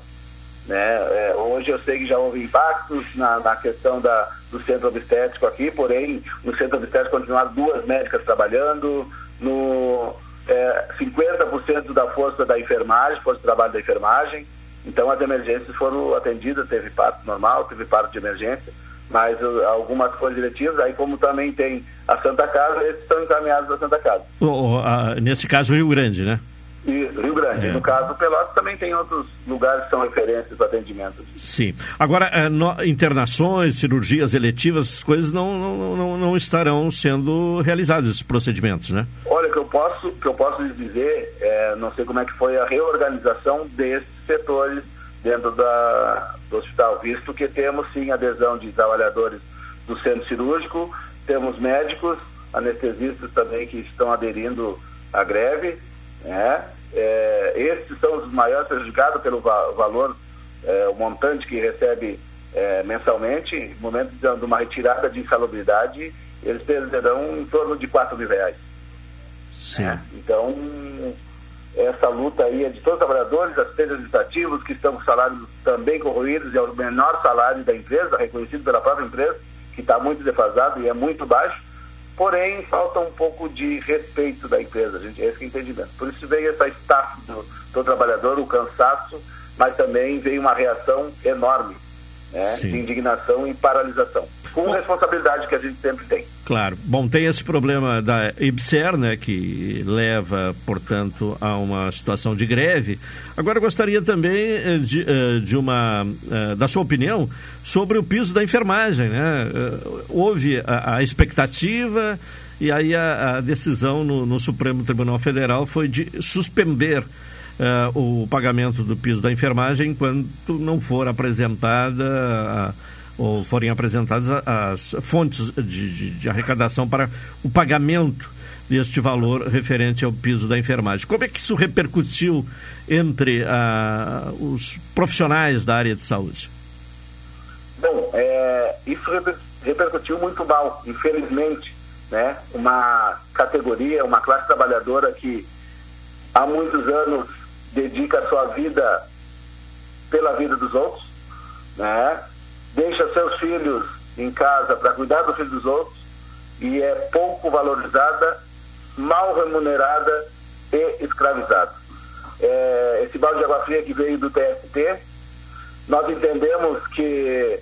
Né? É, hoje eu sei que já houve impactos na, na questão da, do centro obstétrico aqui, porém no centro obstétrico continuaram duas médicas trabalhando, no é, 50% da força da enfermagem, força de trabalho da enfermagem, então as emergências foram atendidas, teve parto normal, teve parto de emergência, mas uh, algumas coisas diretivas, aí como também tem a Santa Casa, esses são encaminhados à Santa Casa. Oh, oh, nesse caso, Rio Grande, né? Isso, Rio Grande. É. No caso, Pelotas também tem outros lugares que são referências para atendimento. Sim. Agora, eh, no, internações, cirurgias eletivas, essas coisas não, não, não, não, estarão sendo realizadas, esses procedimentos, né? Olha, que eu posso, que eu posso lhes dizer, é, não sei como é que foi a reorganização desses setores dentro da, do hospital, visto que temos sim adesão de trabalhadores do centro cirúrgico, temos médicos, anestesistas também que estão aderindo à greve, né? É, esses são os maiores prejudicados pelo va valor, é, o montante que recebe é, mensalmente, no momento de uma retirada de insalubridade, eles perderão em torno de 4 mil reais. Sim. Então, essa luta aí é de todos os trabalhadores, assistentes administrativos, que estão com salários também corroídos, e é o menor salário da empresa, reconhecido pela própria empresa, que está muito defasado e é muito baixo, porém falta um pouco de respeito da empresa, gente, esse é entendimento. Por isso veio essa estafa do, do trabalhador, o cansaço, mas também veio uma reação enorme né, de indignação e paralisação. com responsabilidade que a gente sempre tem. Claro. Bom, tem esse problema da IBSER, né, que leva, portanto, a uma situação de greve. Agora, gostaria também eh, de, eh, de uma, eh, da sua opinião sobre o piso da enfermagem, né? Houve a, a expectativa e aí a, a decisão no, no, Supremo Tribunal Federal foi de suspender o pagamento do piso da enfermagem enquanto não for apresentada... Ou forem apresentadas as fontes de, de, de arrecadação para o pagamento deste valor referente ao piso da enfermagem. Como é que isso repercutiu entre os profissionais da área de saúde? Bom, é, isso repercutiu muito mal, infelizmente. Né? Uma categoria, uma classe trabalhadora que há muitos anos dedica a sua vida pela vida dos outros, né? deixa seus filhos em casa para cuidar dos filhos dos outros e é pouco valorizada, mal remunerada e escravizada. É, esse balde de água fria que veio do TST, nós entendemos que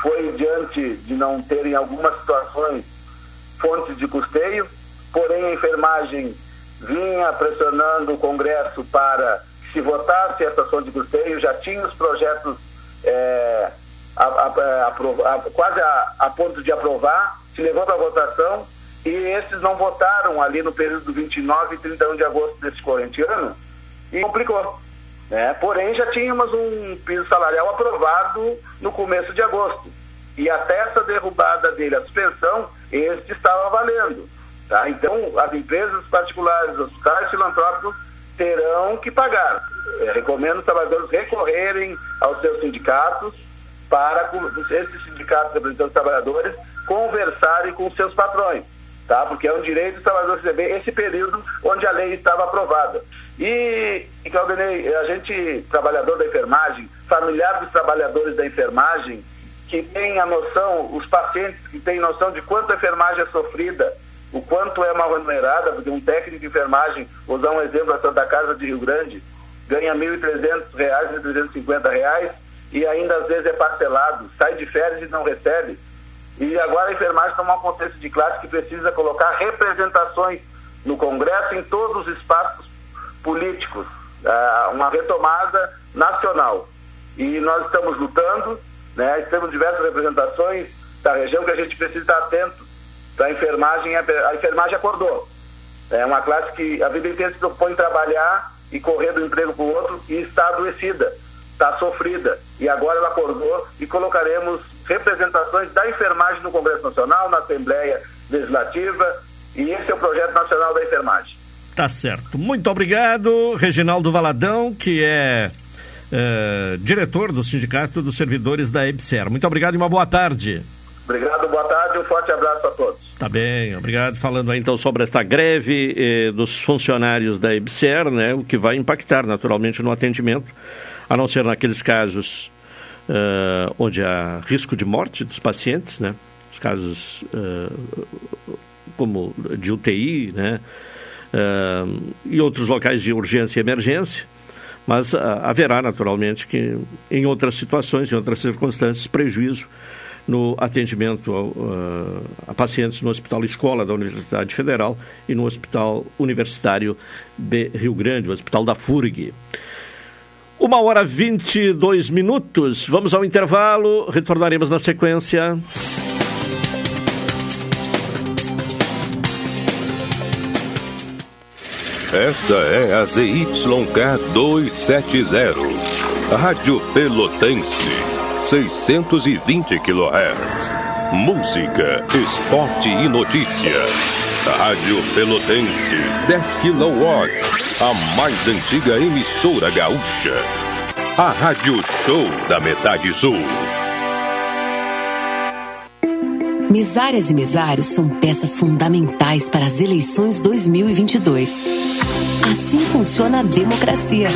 foi diante de não ter em algumas situações fontes de custeio, porém a enfermagem vinha pressionando o Congresso para que se votasse essa fonte de custeio, já tinha os projetos é, a, a, a, quase a, ponto de aprovar, se levou para votação e esses não votaram ali no período do 29 e 31 de agosto desse corrente ano e complicou. Né? Porém, já tínhamos um piso salarial aprovado no começo de agosto. E até essa derrubada dele, a suspensão, este estava valendo. Tá? Então, as empresas particulares, os hospitais filantrópicos terão que pagar. Eu recomendo os trabalhadores recorrerem aos seus sindicatos para esses sindicatos representantes dos trabalhadores conversarem com seus patrões, tá? Porque é um direito dos trabalhadores receber esse período onde a lei estava aprovada. E, e Claudinei, a gente, trabalhador da enfermagem, familiar dos trabalhadores da enfermagem, que tem a noção, os pacientes que têm noção de quanto a enfermagem é sofrida, o quanto é mal remunerada, porque um técnico de enfermagem, vou usar um exemplo, a Santa Casa de Rio Grande, ganha R$ 1.300, R$ 1.350, e ainda às vezes é parcelado, sai de férias e não recebe. E agora a enfermagem está um contexto de classe que precisa colocar representações no Congresso em todos os espaços políticos, uh, uma retomada nacional. E nós estamos lutando, né, temos diversas representações da região que a gente precisa estar atento. A enfermagem, a enfermagem acordou. É uma classe que a vida inteira se propõe trabalhar e correr do emprego para o outro e está adoecida está sofrida. E agora ela acordou e colocaremos representações da enfermagem no Congresso Nacional, na Assembleia Legislativa, e esse é o Projeto Nacional da Enfermagem. Tá certo. Muito obrigado, Reginaldo Valadão, que é, é diretor do Sindicato dos Servidores da EBSER. Muito obrigado e uma boa tarde. Obrigado, boa tarde e um forte abraço a todos. Tá bem, obrigado. Falando aí então sobre esta greve eh, dos funcionários da EBSER, né, o que vai impactar naturalmente no atendimento a não ser naqueles casos uh, onde há risco de morte dos pacientes, né? Os casos uh, como de UTI, né? Uh, e outros locais de urgência e emergência, mas haverá naturalmente que em outras situações, em outras circunstâncias, prejuízo no atendimento ao, uh, a pacientes no Hospital Escola da Universidade Federal e no Hospital Universitário de Rio Grande, o Hospital da FURG. Uma hora vinte e dois minutos. Vamos ao intervalo. Retornaremos na sequência. Esta é a ZYK 270, Rádio Pelotense, 620 kHz. Música, esporte e notícia. Rádio Pelotense, 10 kW, a mais antiga emissora gaúcha. A Rádio Show da Metade Sul. Mesárias e mesários são peças fundamentais para as eleições 2022. Assim funciona a democracia.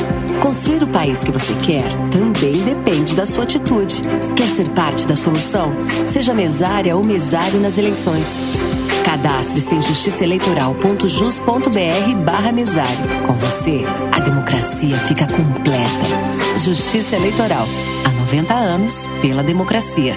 Construir o país que você quer também depende da sua atitude. Quer ser parte da solução? Seja mesária ou mesário nas eleições. Cadastre-se em justiçaeleitoral.jus.br barra mesário. Com você, a democracia fica completa. Justiça Eleitoral. Há 90 anos, pela democracia.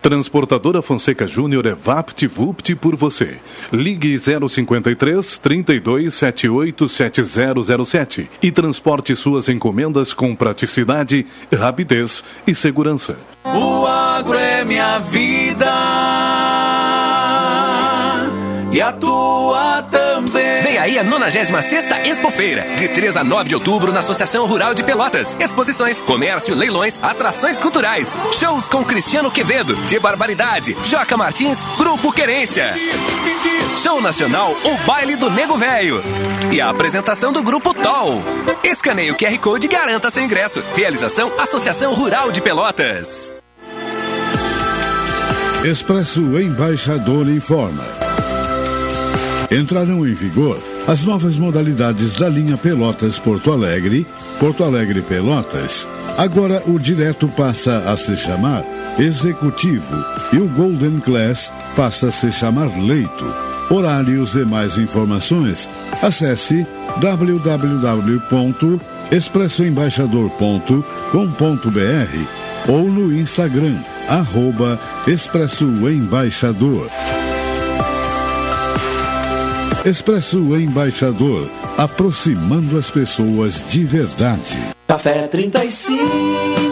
Transportadora Fonseca Júnior é VaptVupt por você. Ligue 053 32 78 7007 e transporte suas encomendas com praticidade, rapidez e segurança. O agro é minha vida e a tua também. Aí a 96 Expofeira, de 3 a 9 de outubro na Associação Rural de Pelotas. Exposições, comércio, leilões, atrações culturais, shows com Cristiano Quevedo, de Barbaridade, Joca Martins, Grupo Querência. Show nacional, o baile do Nego Velho. E a apresentação do Grupo TOL. Escaneie o QR Code e garanta seu ingresso. Realização Associação Rural de Pelotas. Expresso Embaixador informa. Entrarão em vigor as novas modalidades da linha Pelotas Porto Alegre, Porto Alegre Pelotas. Agora o direto passa a se chamar Executivo e o Golden Class passa a se chamar Leito. Horários e mais informações, acesse www.expressoembaixador.com.br ou no Instagram, arroba Expresso Embaixador. Expresso Embaixador, aproximando as pessoas de verdade. Café 35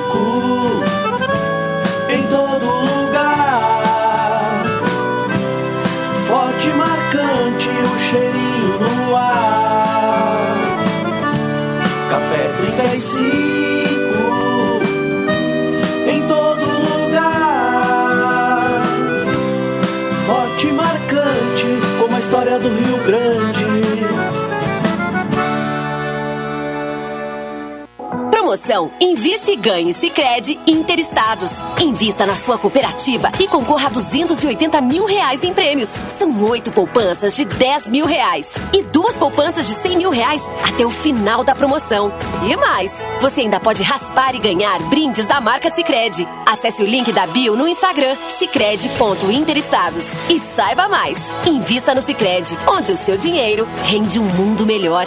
Promoção Invista e Ganhe Sicredi Interestados. Invista na sua cooperativa e concorra a 280 mil reais em prêmios. São oito poupanças de 10 mil reais e duas poupanças de 100 mil reais até o final da promoção. E mais, você ainda pode raspar e ganhar brindes da marca Sicredi. Acesse o link da bio no Instagram sicredi.interestados e saiba mais. Invista no Sicredi, onde o seu dinheiro rende um mundo melhor.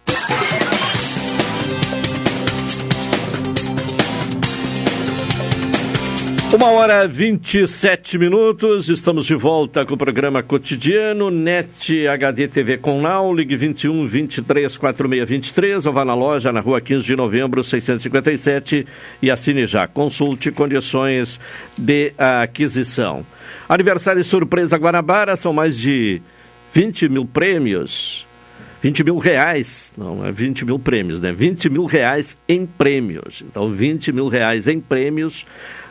Uma hora 27 minutos, estamos de volta com o programa cotidiano NET HD TV com Now, ligue 21 23 46 23 ou vá na loja na rua 15 de novembro 657 e assine já. Consulte condições de aquisição. Aniversário surpresa Guanabara, são mais de 20 mil prêmios. 20 mil reais, não é 20 mil prêmios, né? 20 mil reais em prêmios. Então, 20 mil reais em prêmios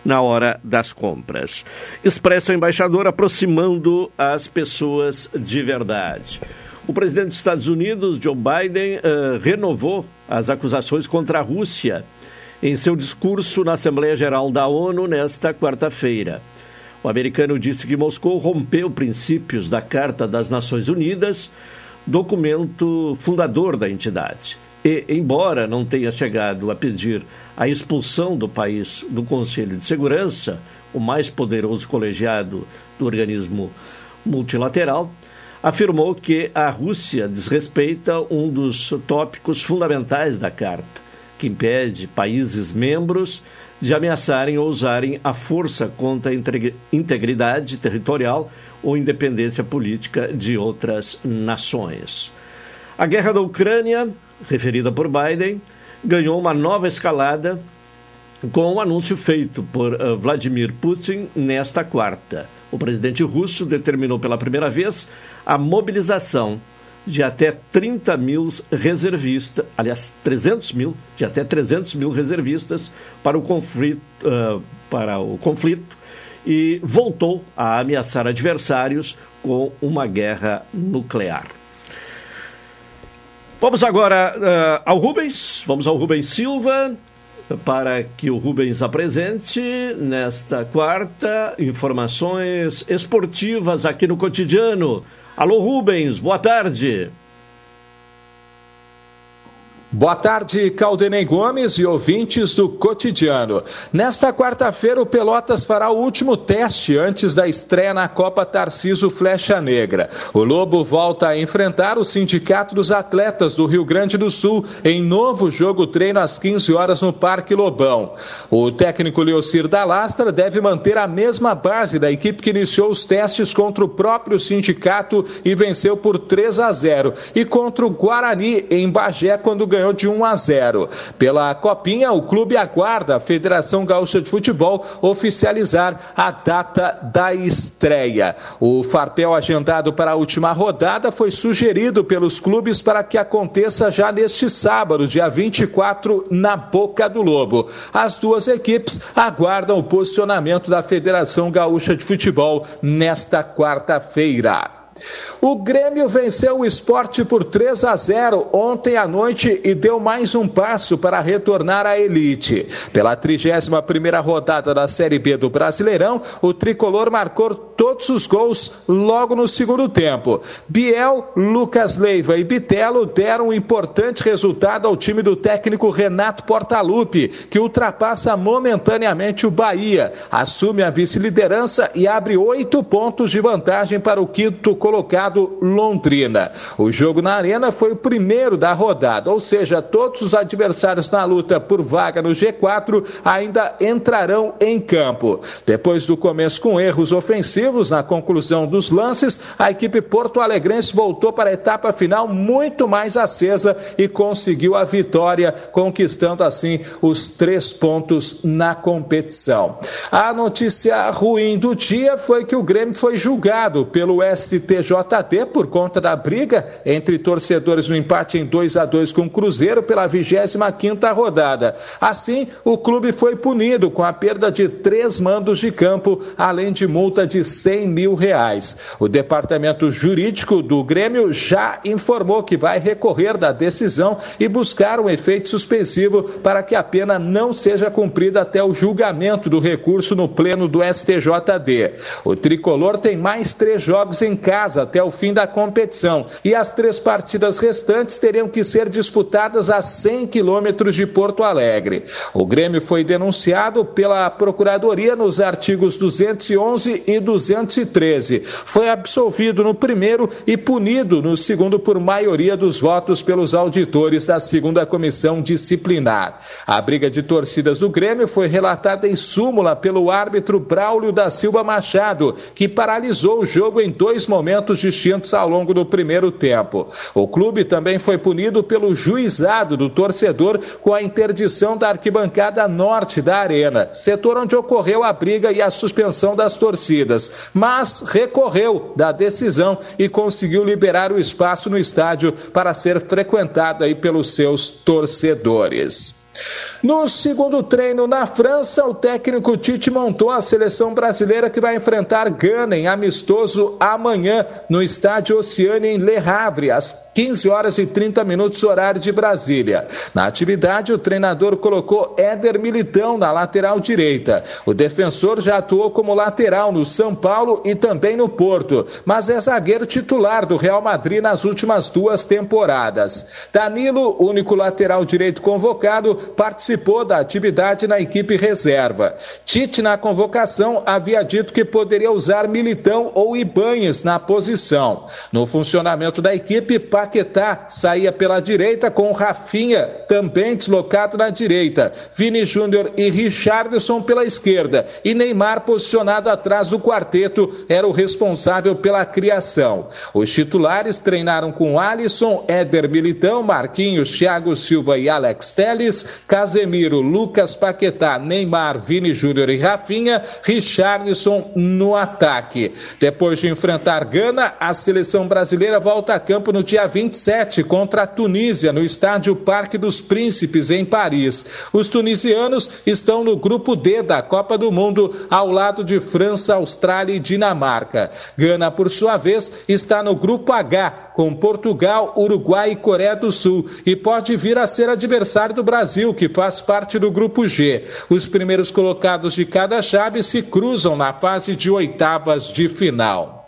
na hora das compras. Expresso Embaixador aproximando as pessoas de verdade. O presidente dos Estados Unidos, Joe Biden, uh, renovou as acusações contra a Rússia em seu discurso na Assembleia Geral da ONU nesta quarta-feira. O americano disse que Moscou rompeu princípios da Carta das Nações Unidas, documento fundador da entidade. E, embora não tenha chegado a pedir a expulsão do país do Conselho de Segurança, o mais poderoso colegiado do organismo multilateral, afirmou que a Rússia desrespeita um dos tópicos fundamentais da Carta, que impede países membros de ameaçarem ou usarem a força contra a integridade territorial ou independência política de outras nações. A guerra da Ucrânia, referida por Biden, ganhou uma nova escalada com o um anúncio feito por uh, Vladimir Putin nesta quarta. O presidente russo determinou pela primeira vez a mobilização de até 30 mil reservistas, aliás, 300 mil, de até 300 mil reservistas para o conflito, uh, para o conflito e voltou a ameaçar adversários com uma guerra nuclear. Vamos agora uh, ao Rubens, vamos ao Rubens Silva, para que o Rubens apresente nesta quarta informações esportivas aqui no cotidiano. Alô Rubens, boa tarde. Boa tarde, Caldenei Gomes e ouvintes do Cotidiano. Nesta quarta-feira, o Pelotas fará o último teste antes da estreia na Copa Tarciso Flecha Negra. O Lobo volta a enfrentar o Sindicato dos Atletas do Rio Grande do Sul em novo jogo treino às 15 horas no Parque Lobão. O técnico Leocir da Lastra deve manter a mesma base da equipe que iniciou os testes contra o próprio sindicato e venceu por 3 a 0 e contra o Guarani em Bagé quando ganhou ganhou de 1 a 0. Pela Copinha, o clube aguarda a Federação Gaúcha de Futebol oficializar a data da estreia. O farpel agendado para a última rodada foi sugerido pelos clubes para que aconteça já neste sábado, dia 24, na Boca do Lobo. As duas equipes aguardam o posicionamento da Federação Gaúcha de Futebol nesta quarta-feira. O Grêmio venceu o esporte por 3 a 0 ontem à noite e deu mais um passo para retornar à elite. Pela 31 rodada da Série B do Brasileirão, o tricolor marcou todos os gols logo no segundo tempo. Biel, Lucas Leiva e Bitelo deram um importante resultado ao time do técnico Renato Portaluppi, que ultrapassa momentaneamente o Bahia, assume a vice-liderança e abre oito pontos de vantagem para o quinto colocado Londrina. O jogo na Arena foi o primeiro da rodada, ou seja, todos os adversários na luta por vaga no G4 ainda entrarão em campo. Depois do começo com erros ofensivos na conclusão dos lances, a equipe porto-alegrense voltou para a etapa final muito mais acesa e conseguiu a vitória, conquistando assim os três pontos na competição. A notícia ruim do dia foi que o Grêmio foi julgado pelo ST TJD por conta da briga entre torcedores no empate em 2 a 2 com o Cruzeiro pela 25ª rodada. Assim, o clube foi punido com a perda de três mandos de campo, além de multa de 100 mil reais. O departamento jurídico do Grêmio já informou que vai recorrer da decisão e buscar um efeito suspensivo para que a pena não seja cumprida até o julgamento do recurso no pleno do STJD. O tricolor tem mais três jogos em casa até o fim da competição e as três partidas restantes teriam que ser disputadas a 100 quilômetros de Porto Alegre. O Grêmio foi denunciado pela Procuradoria nos artigos 211 e 213. Foi absolvido no primeiro e punido no segundo por maioria dos votos pelos auditores da segunda comissão disciplinar. A briga de torcidas do Grêmio foi relatada em súmula pelo árbitro Braulio da Silva Machado, que paralisou o jogo em dois momentos momentos distintos ao longo do primeiro tempo. O clube também foi punido pelo juizado do torcedor com a interdição da arquibancada norte da arena, setor onde ocorreu a briga e a suspensão das torcidas, mas recorreu da decisão e conseguiu liberar o espaço no estádio para ser frequentado aí pelos seus torcedores. No segundo treino na França, o técnico Tite montou a seleção brasileira que vai enfrentar Gana em amistoso amanhã no estádio Oceane em Le Havre, às 15 horas e 30 minutos horário de Brasília. Na atividade, o treinador colocou Éder Militão na lateral direita. O defensor já atuou como lateral no São Paulo e também no Porto, mas é zagueiro titular do Real Madrid nas últimas duas temporadas. Danilo, único lateral direito convocado, participou da atividade na equipe reserva. Tite, na convocação, havia dito que poderia usar Militão ou Ibanhes na posição. No funcionamento da equipe, Paquetá saía pela direita com Rafinha, também deslocado na direita, Vini Júnior e Richardson pela esquerda e Neymar posicionado atrás do quarteto era o responsável pela criação. Os titulares treinaram com Alisson, Éder Militão, Marquinhos, Thiago Silva e Alex Teles, Casemiro Lucas Paquetá, Neymar, Vini Júnior e Rafinha, Richarlison no ataque. Depois de enfrentar Gana, a seleção brasileira volta a campo no dia 27 contra a Tunísia, no estádio Parque dos Príncipes, em Paris. Os tunisianos estão no grupo D da Copa do Mundo, ao lado de França, Austrália e Dinamarca. Gana, por sua vez, está no grupo H, com Portugal, Uruguai e Coreia do Sul, e pode vir a ser adversário do Brasil, que faz faz parte do grupo G. Os primeiros colocados de cada chave se cruzam na fase de oitavas de final.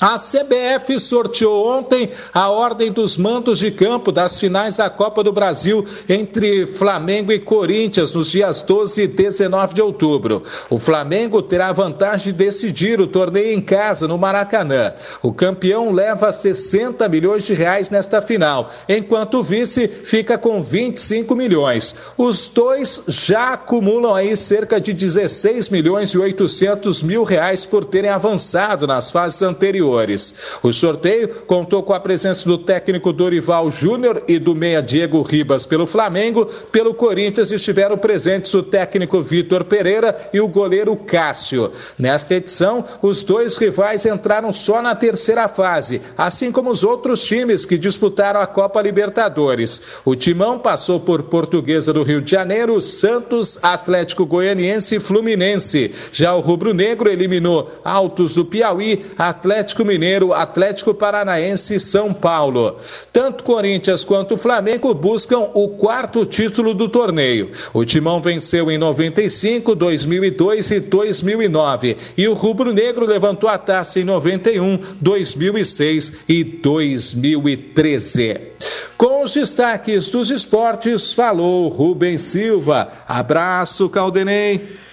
A CBF sorteou ontem a ordem dos mandos de campo das finais da Copa do Brasil entre Flamengo e Corinthians nos dias 12 e 19 de outubro. O Flamengo terá a vantagem de decidir o torneio em casa, no Maracanã. O campeão leva 60 milhões de reais nesta final, enquanto o vice fica com 25 milhões. Os dois já acumulam aí cerca de 16 milhões e 800 mil reais por terem avançado nas fases anteriores anteriores. O sorteio contou com a presença do técnico Dorival Júnior e do meia Diego Ribas pelo Flamengo. Pelo Corinthians estiveram presentes o técnico Vitor Pereira e o goleiro Cássio. Nesta edição, os dois rivais entraram só na terceira fase, assim como os outros times que disputaram a Copa Libertadores. O Timão passou por Portuguesa do Rio de Janeiro, Santos, Atlético Goianiense e Fluminense. Já o Rubro Negro eliminou Altos do Piauí, Atlético Atlético Mineiro, Atlético Paranaense e São Paulo. Tanto Corinthians quanto Flamengo buscam o quarto título do torneio. O Timão venceu em 95, 2002 e 2009 e o Rubro Negro levantou a taça em 91, 2006 e 2013. Com os destaques dos esportes, falou Rubens Silva. Abraço, Caldenei.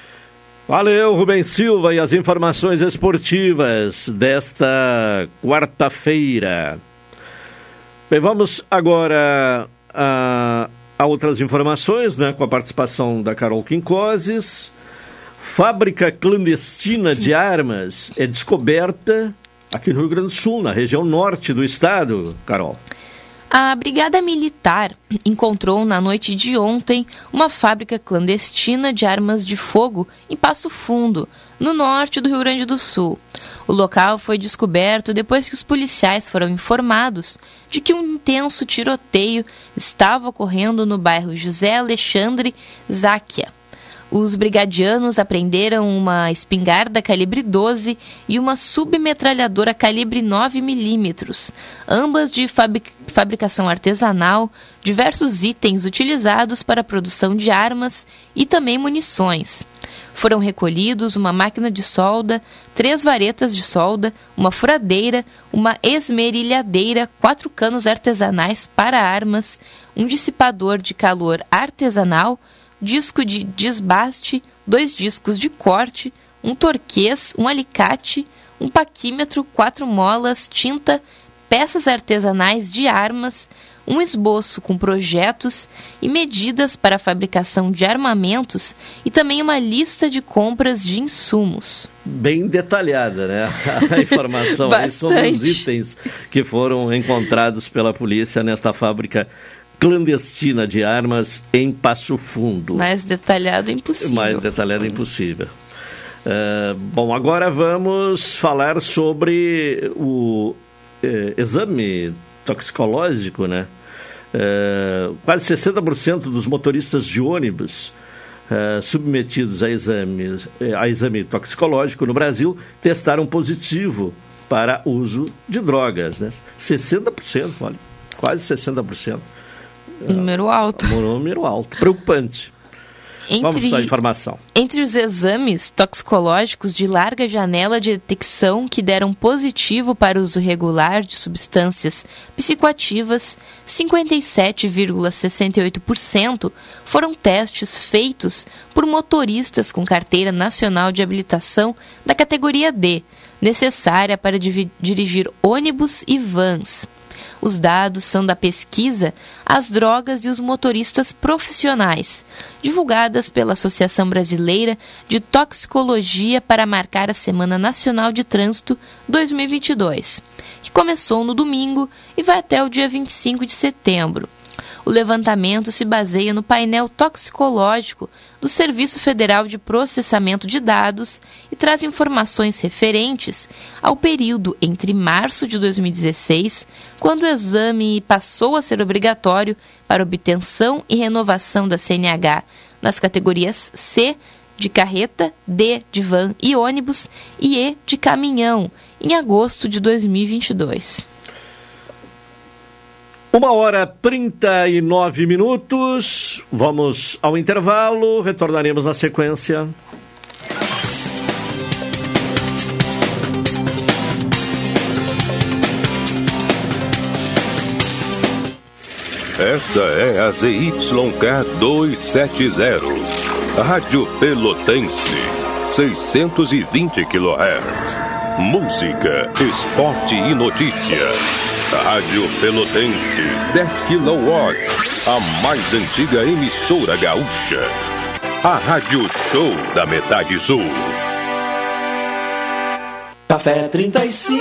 Valeu, Rubens Silva, e as informações esportivas desta quarta-feira. Bem, vamos agora a, a, outras informações, né, com a participação da Carol Quincoses. Fábrica clandestina de armas é descoberta aqui no Rio Grande do Sul, na região norte do estado, Carol. A Brigada Militar encontrou na noite de ontem uma fábrica clandestina de armas de fogo em Passo Fundo, no norte do Rio Grande do Sul. O local foi descoberto depois que os policiais foram informados de que um intenso tiroteio estava ocorrendo no bairro José Alexandre Záquia os brigadianos apreenderam uma espingarda calibre 12 e uma submetralhadora calibre 9 milímetros, ambas de fabricação artesanal, diversos itens utilizados para a produção de armas e também munições. Foram recolhidos uma máquina de solda, três varetas de solda, uma furadeira, uma esmerilhadeira, quatro canos artesanais para armas, um dissipador de calor artesanal, disco de desbaste, dois discos de corte, um torquês, um alicate, um paquímetro, quatro molas, tinta, peças artesanais de armas, um esboço com projetos e medidas para a fabricação de armamentos e também uma lista de compras de insumos. Bem detalhada, né? A informação sobre os itens que foram encontrados pela polícia nesta fábrica clandestina de armas em Passo Fundo. Mais detalhado impossível. Mais detalhado impossível. Uh, bom, agora vamos falar sobre o uh, exame toxicológico, né? é, quase 60% dos motoristas de ônibus é, submetidos a, exames, é, a exame toxicológico no Brasil testaram positivo para uso de drogas. Né? 60%, olha, quase 60%. Número alto. Número alto. Preocupante. Entre, Vamos à informação. Entre os exames toxicológicos de larga janela de detecção que deram positivo para o uso regular de substâncias psicoativas, 57,68% foram testes feitos por motoristas com carteira nacional de habilitação da categoria D, necessária para dirigir ônibus e vans. Os dados são da pesquisa As Drogas e os Motoristas Profissionais, divulgadas pela Associação Brasileira de Toxicologia para marcar a Semana Nacional de Trânsito 2022, que começou no domingo e vai até o dia 25 de setembro. O levantamento se baseia no painel toxicológico do Serviço Federal de Processamento de Dados e traz informações referentes ao período entre março de 2016, quando o exame passou a ser obrigatório para obtenção e renovação da CNH nas categorias C de carreta, D de van e ônibus e E de caminhão, em agosto de 2022. Uma hora trinta e nove minutos. Vamos ao intervalo. Retornaremos na sequência. Esta é a ZYK 270, Rádio Pelotense, 620 kHz. Música, esporte e notícia. Rádio Pelotense, 10 kW, a mais antiga emissora gaúcha. A Rádio Show da Metade Sul. Café 35,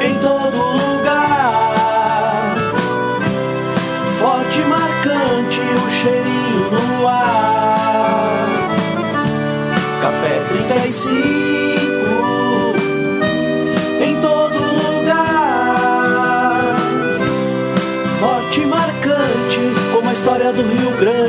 em todo lugar. Forte, marcante, o cheirinho no ar. Café 35. Do Rio Grande.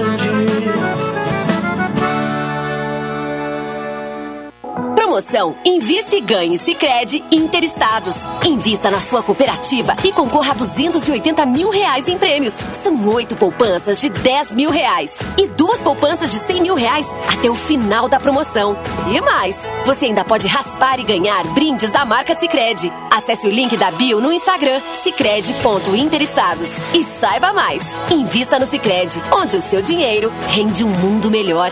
Promoção Invista e Ganhe Sicredi Interestados. Invista na sua cooperativa e concorra a 280 mil reais em prêmios. São oito poupanças de 10 mil reais e duas poupanças de 100 mil reais até o final da promoção. E mais, você ainda pode raspar e ganhar brindes da marca Sicredi. Acesse o link da bio no Instagram, cicred.interestados e saiba mais. Invista no Sicredi, onde o seu dinheiro rende um mundo melhor.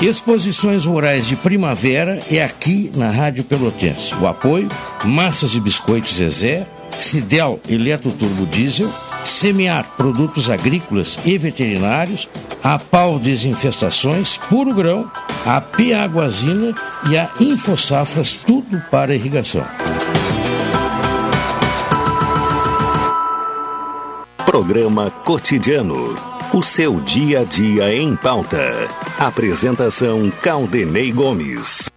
Exposições Rurais de Primavera é aqui na Rádio Pelotense. O apoio: Massas e Biscoitos Zezé, Cidel Eletroturbo Diesel, Semear Produtos Agrícolas e Veterinários, a Pau Desinfestações, Puro Grão, a Piaguazina e a Infosafras, tudo para irrigação. Programa Cotidiano. O seu dia a dia em pauta. Apresentação Caldenei Gomes.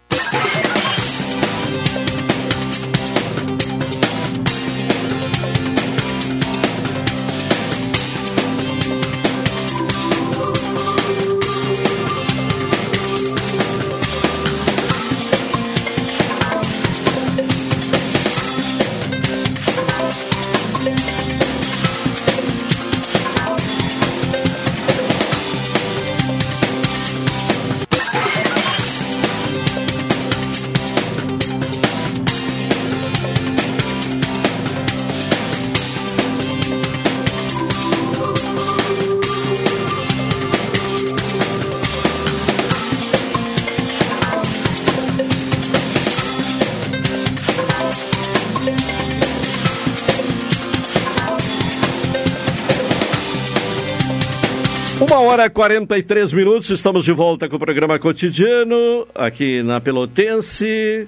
Hora e 43 minutos, estamos de volta com o programa cotidiano aqui na Pelotense.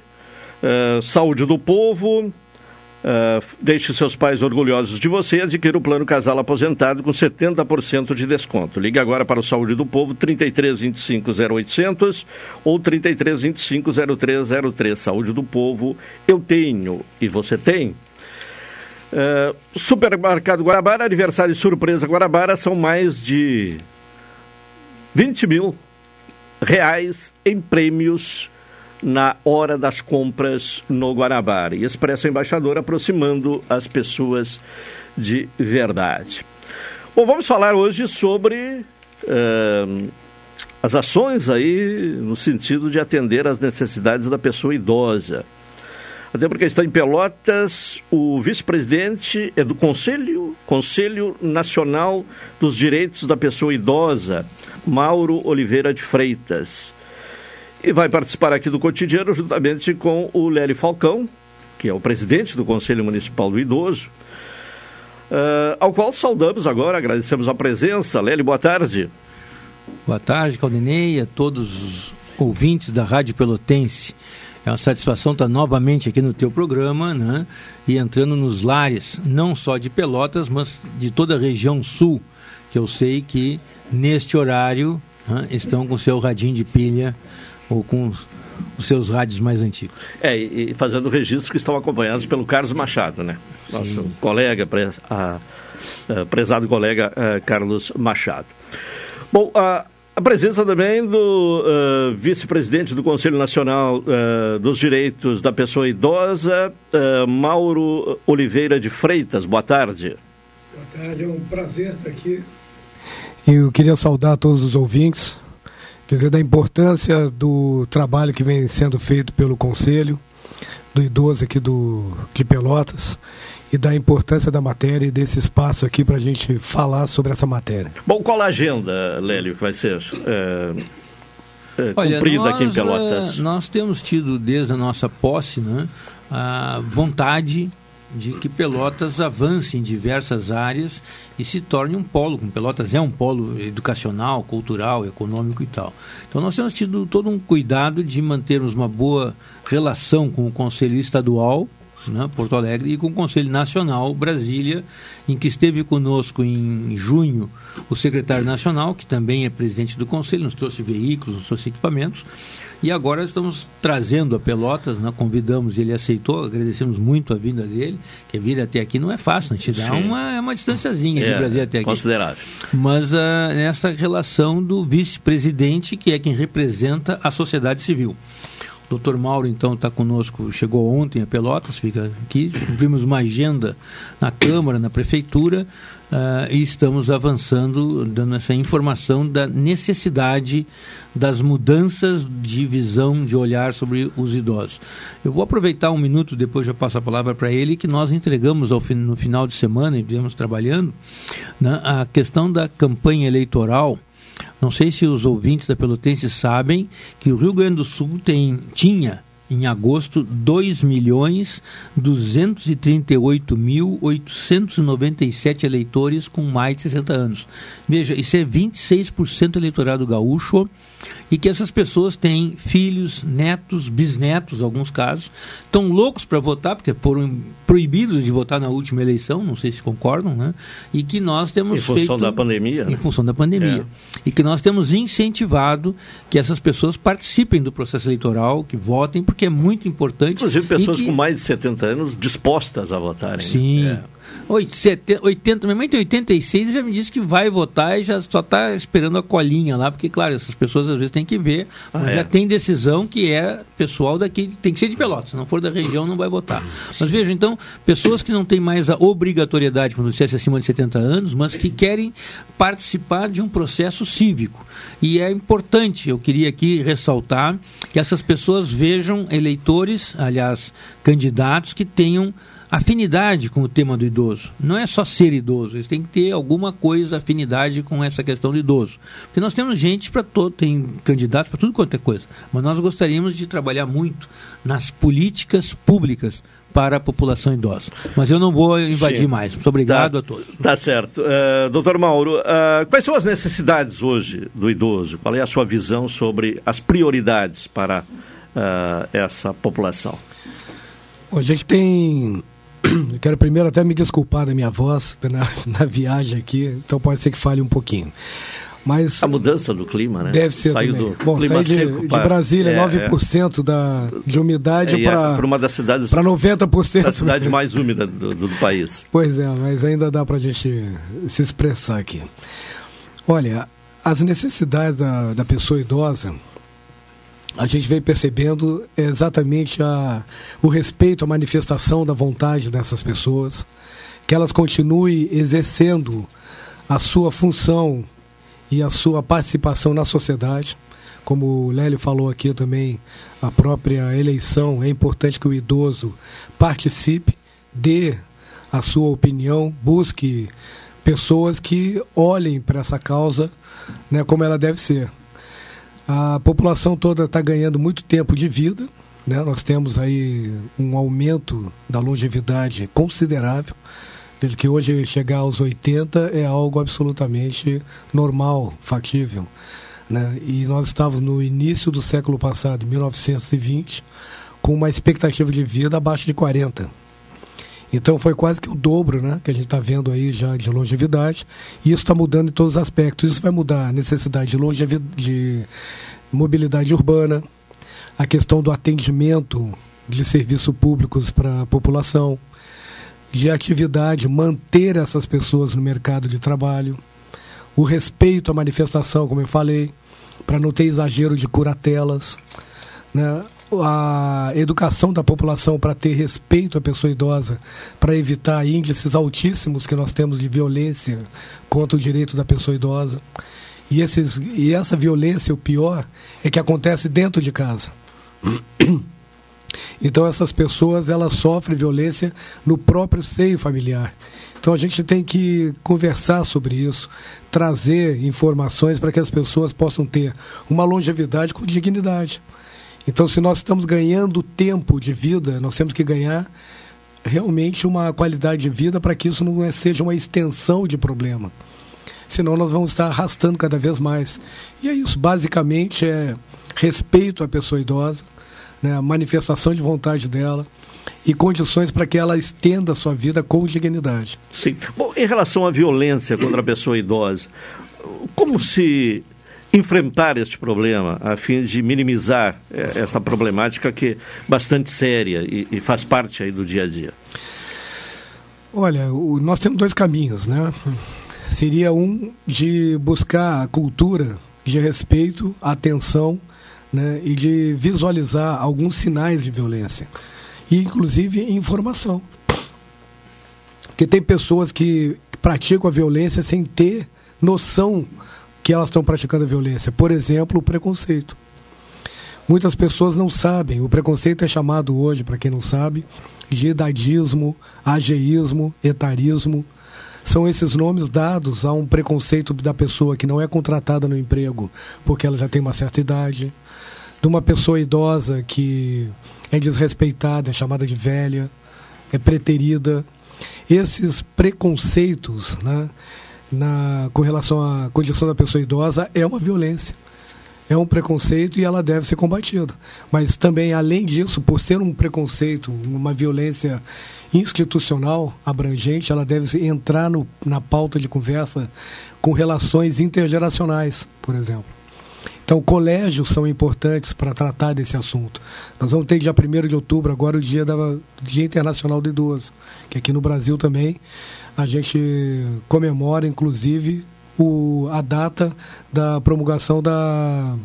Uh, saúde do povo. Uh, deixe seus pais orgulhosos de você e adquira o plano casal aposentado com 70% de desconto. Ligue agora para o Saúde do Povo 33 25 0800 ou 33 25 0303. Saúde do Povo, eu tenho e você tem. Uh, Supermercado Guarabara, aniversário surpresa Guarabara, são mais de 20 mil reais em prêmios na hora das compras no Guarabara. E Expresso Embaixador aproximando as pessoas de verdade. Bom, vamos falar hoje sobre uh, as ações aí no sentido de atender às necessidades da pessoa idosa. Até porque está em Pelotas o vice-presidente é do Conselho, Conselho Nacional dos Direitos da Pessoa Idosa, Mauro Oliveira de Freitas. E vai participar aqui do cotidiano juntamente com o Lélio Falcão, que é o presidente do Conselho Municipal do Idoso, uh, ao qual saudamos agora, agradecemos a presença. Lélio, boa tarde. Boa tarde, Caldenei, a todos os ouvintes da Rádio Pelotense. É uma satisfação estar novamente aqui no teu programa, né? E entrando nos lares, não só de Pelotas, mas de toda a região sul, que eu sei que neste horário né, estão com seu radinho de pilha ou com os seus rádios mais antigos. É, e fazendo registro que estão acompanhados pelo Carlos Machado, né? Nosso Sim. colega, a, a, prezado colega a, Carlos Machado. Bom, a, a presença também do uh, vice-presidente do Conselho Nacional uh, dos Direitos da Pessoa Idosa, uh, Mauro Oliveira de Freitas. Boa tarde. Boa tarde, é um prazer estar aqui. Eu queria saudar todos os ouvintes, dizer da importância do trabalho que vem sendo feito pelo Conselho, do idoso aqui do, de Pelotas e da importância da matéria e desse espaço aqui para a gente falar sobre essa matéria. Bom, qual a agenda, Lélio, que vai ser é, é, Olha, cumprida nós, aqui em Pelotas? É, nós temos tido, desde a nossa posse, né, a vontade de que Pelotas avance em diversas áreas e se torne um polo, como Pelotas é um polo educacional, cultural, econômico e tal. Então nós temos tido todo um cuidado de mantermos uma boa relação com o Conselho Estadual, né, Porto Alegre, e com o Conselho Nacional Brasília, em que esteve conosco em junho o secretário nacional, que também é presidente do Conselho, nos trouxe veículos, nos trouxe equipamentos, e agora estamos trazendo a Pelotas, né, convidamos, ele aceitou, agradecemos muito a vinda dele, que vir até aqui não é fácil, a gente dá uma, é uma distânciazinha é, de Brasília até aqui. Considerável. Mas uh, nessa relação do vice-presidente, que é quem representa a sociedade civil. Doutor Mauro, então, está conosco, chegou ontem a Pelotas, fica aqui. Vimos uma agenda na Câmara, na Prefeitura, uh, e estamos avançando, dando essa informação da necessidade das mudanças de visão, de olhar sobre os idosos. Eu vou aproveitar um minuto, depois já passo a palavra para ele, que nós entregamos ao, no final de semana, e viemos trabalhando, né, a questão da campanha eleitoral não sei se os ouvintes da Pelotense sabem que o Rio Grande do Sul tem, tinha em agosto 2 milhões 238 mil 897 eleitores com mais de 60 anos. Veja, isso é 26% do eleitorado gaúcho e que essas pessoas têm filhos, netos, bisnetos, alguns casos, estão loucos para votar, porque foram proibidos de votar na última eleição, não sei se concordam, né? E que nós temos Em função feito, da pandemia. Em né? função da pandemia. E que nós temos incentivado que essas pessoas participem do processo eleitoral, que votem, porque é muito importante. Inclusive pessoas que, com mais de 70 anos dispostas a votarem. né? Sim. É. 80, 80, minha mãe tem 86 e já me disse que vai votar e já só está esperando a colinha lá, porque, claro, essas pessoas às vezes têm que ver, Ah, mas é. já tem decisão que é pessoal daqui, tem que ser de Pelotas, se não for da região não vai votar. Mas veja, então, pessoas que não têm mais a obrigatoriedade, quando dissesse acima de 70 anos, mas que querem participar de um processo cívico. E é importante, eu queria aqui ressaltar, que essas pessoas vejam eleitores, aliás, candidatos que tenham afinidade com o tema do idoso. Não é só ser idoso, eles têm que ter alguma coisa, afinidade com essa questão do idoso. Porque nós temos gente para todo, tem candidatos para tudo quanto é coisa. Mas nós gostaríamos de trabalhar muito nas políticas públicas para a população idosa. Mas eu não vou invadir Sim. mais. Muito obrigado Tá- a todos. Tá certo. Uh, doutor Mauro, uh, quais são as necessidades hoje do idoso? Qual é a sua visão sobre as prioridades para uh, essa população? A gente tem. Eu quero primeiro até me desculpar da minha voz na, na viagem aqui, então pode ser que fale um pouquinho. Mas A mudança do clima, né? deve ser Saiu também. do Bom, clima de, de Brasília, é, 9% da, de umidade É, é para para uma das cidades para 90%. a cidade mais úmida do, do- do país. Pois é, mas ainda dá para a gente se expressar aqui. Olha, as necessidades da, da pessoa idosa, a gente vem percebendo exatamente a, o respeito à manifestação da vontade dessas pessoas, que elas continuem exercendo a sua função e a sua participação na sociedade. Como o Lélio falou aqui também, a própria eleição, é importante que o idoso participe, dê a sua opinião, busque pessoas que olhem para essa causa né, como ela deve ser. A população toda está ganhando muito tempo de vida, né? nós temos aí um aumento da longevidade considerável. Veja que hoje chegar aos 80 é algo absolutamente normal, factível. Né? E nós estávamos no início do século passado, 1920, com uma expectativa de vida abaixo de 40. Então foi quase que o dobro né, que a gente está vendo aí já de longevidade. E isso está mudando em todos os aspectos. Isso vai mudar a necessidade de, longevi- de mobilidade urbana, a questão do atendimento de serviços públicos para a população, de atividade, manter essas pessoas no mercado de trabalho, o respeito à manifestação, como eu falei, para não ter exagero de curatelas, né? A educação da população para ter respeito à pessoa idosa, para evitar índices altíssimos que nós temos de violência contra o direito da pessoa idosa. E, esses, e essa violência, o pior, é que acontece dentro de casa. Então essas pessoas elas sofrem violência no próprio seio familiar. Então a gente tem que conversar sobre isso, trazer informações para que as pessoas possam ter uma longevidade com dignidade. Então se nós estamos ganhando tempo de vida, nós temos que ganhar realmente uma qualidade de vida para que isso não é- seja uma extensão de problema. Senão nós vamos estar arrastando cada vez mais. E é isso, basicamente é respeito à pessoa idosa, né, manifestação de vontade dela e condições para que ela estenda a sua vida com dignidade. Sim. Bom, em relação à violência contra a pessoa idosa, como se enfrentar este problema a fim de minimizar eh, esta problemática que é bastante séria e, e faz parte aí do dia a dia? Olha, o- nós temos dois caminhos, né? Seria um de buscar a cultura de respeito, atenção, né? E de visualizar alguns sinais de violência. E, inclusive, informação. Porque tem pessoas que praticam a violência sem ter noção que elas estão praticando violência. Por exemplo, o preconceito. Muitas pessoas não sabem. O preconceito é chamado hoje, para quem não sabe, de idadismo, ageísmo, etarismo. São esses nomes dados a um preconceito da pessoa que não é contratada no emprego porque ela já tem uma certa idade, de uma pessoa idosa que é desrespeitada, é chamada de velha, é preterida. Esses preconceitos né, na, com relação à condição da pessoa idosa é uma violência. É um preconceito e ela deve ser combatida. Mas também, além disso, por ser um preconceito, uma violência institucional abrangente, ela deve entrar no, na pauta de conversa com relações intergeracionais, por exemplo. Então, colégios são importantes para tratar desse assunto. Nós vamos ter dia 1 de outubro, agora o dia, da, dia Internacional do Idoso, que aqui no Brasil também a gente comemora, inclusive, o, a data da promulgação da,